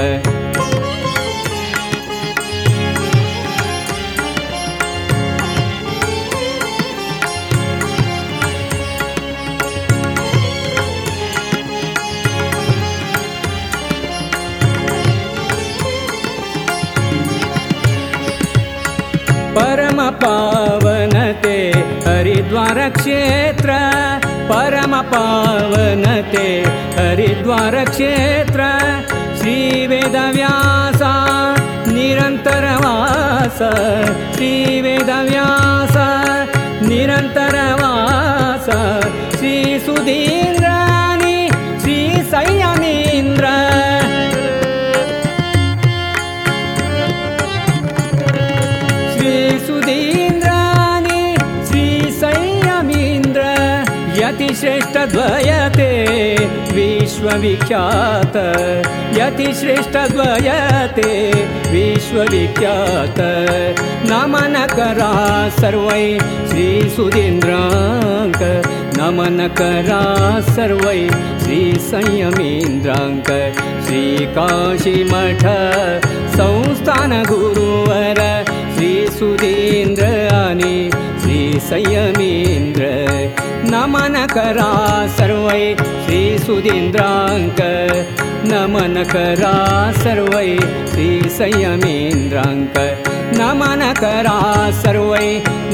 पावनते हरिद्वारक्षेत्र श्रीवेदव्यास निरन्तरवास श्रीवेदव्यास। विश्वविख्यात यतिश्रेष्ठद्वयते विश्वविख्यात। नमन करा सर्वै श्रीसुधीन्द्राङ्क नमन करा सर्वै श्रीसंयमीन्द्राङ्क श्रीकाशीमठ संस्थान गुरुवर श्रीसुधीन्द्र आणि श्रीसंयमीन्द्र। नमन करा सर्वै सुधीन्द्राङ्क नमनकरा सर्वै श्री नमनकरा सर्वै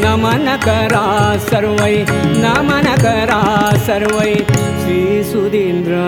नमनकरा सर्वै नमनकरा सर्वै श्रीसुदीन्द्राङ्क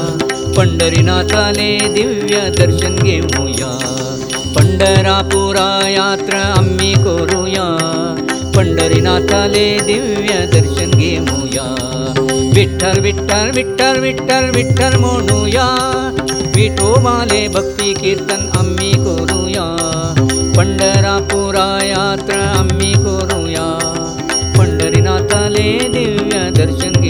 करूया पंढरीनाथाले दिव्य दर्शन घेऊया. पंढरापुरा यात्रा आम्ही करूया. पंढरीनाथाले दिव्य दर्शन घेऊया. विठ्ठल विठ्ठल विठ्ठल विठ्ठल विठ्ठल म्हणूया. विठोबाले भक्ती कीर्तन आम्ही करूया. पंढरापुरा यात्रा आम्ही करूया. पंढरीनाथाले दिव्य दर्शन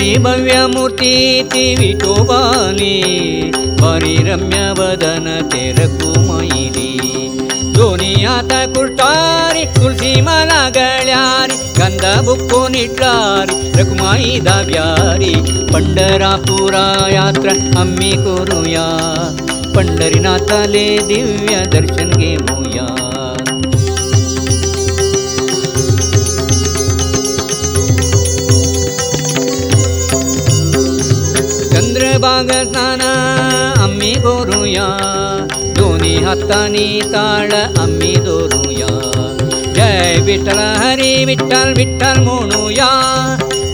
भव्य मूर्ति विठोबानी परिरम्य वदन ते रघुमयिनी दोनियात कुर्टारी तुलसी मला गळ्यारी गंधा बुक्को निटारी रघुमाई दाब्यारी पंढरापुरा यात्रा आम्ही करूया। पंढरीनाथाले दिव्य दर्शन घेऊया चंद्रभाग स्नान आम्ही करूया दोन्ही हातानी ताळ आम्ही दोरूया जय विठ्ठल हरी विठ्ठल विठ्ठल म्हणूया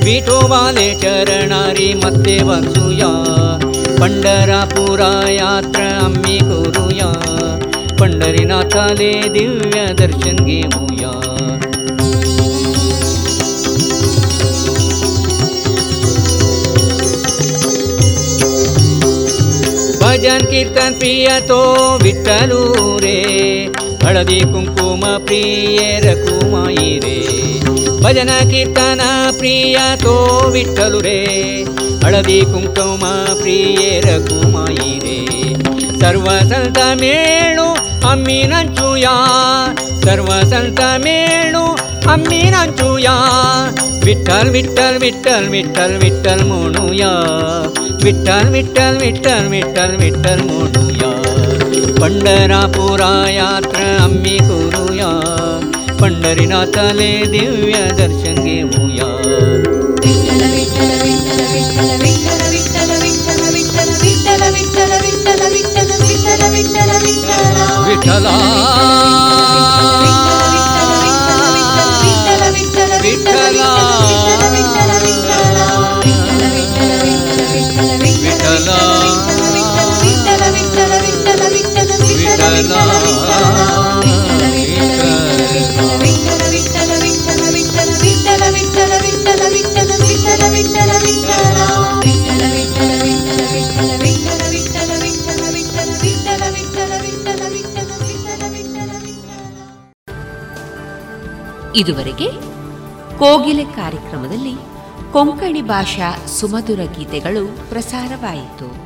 विठोबाले चरणारी मत्ते वाचूया पंढरापुरा यात्रा आम्ही करूया पंढरीनाथाले दिव्य दर्शन घेऊया भजन कीर्तन प्रिय तो विठ्ठलू रे हळदी कुंकुम प्रिय रकुमाई रे भजन कीर्तन प्रिय तो विठ्ठलू रे हळदी कुंकुम प्रिय रकुमाई रे सर्व संत मेळू आम्ही नाचूया सर्व संत मेळू அம்மீனான் தூயா விட்டால் விட்டால் விட்டால் விட்டால் விட்டால் மோனுயா விட்டால் விட்டால் விட்டால் விட்டால் விட்டால் மோனுயா ಪಂಡರಾಪುರ ಯಾತ್ರ ಅಮ್ಮಿ ಗುರುಯ ಪಂಡರಿನಾಥಲೇ ದಿವ್ಯ ದರ್ಶನ್ಗೆ ಮೂಯ ವಿಠಲ ವಿಠಲ ವಿಠಲ ವಿಠಲ ವಿಠಲ ವಿಠಲ ವಿಠಲ ವಿಠಲ ವಿಠಲ ವಿಠಲ ವಿಠಲ ವಿಠಲ ವಿಠಲ ವಿಠಲ ವಿಠಲ ವಿಠಲ ಇದುವರೆಗೆ ಕೋಗಿಲೆ ಕಾರ್ಯಕ್ರಮದಲ್ಲಿ ಕೊಂಕಣಿ ಭಾಷಾ ಸುಮಧುರ ಗೀತೆಗಳು ಪ್ರಸಾರವಾಯಿತು.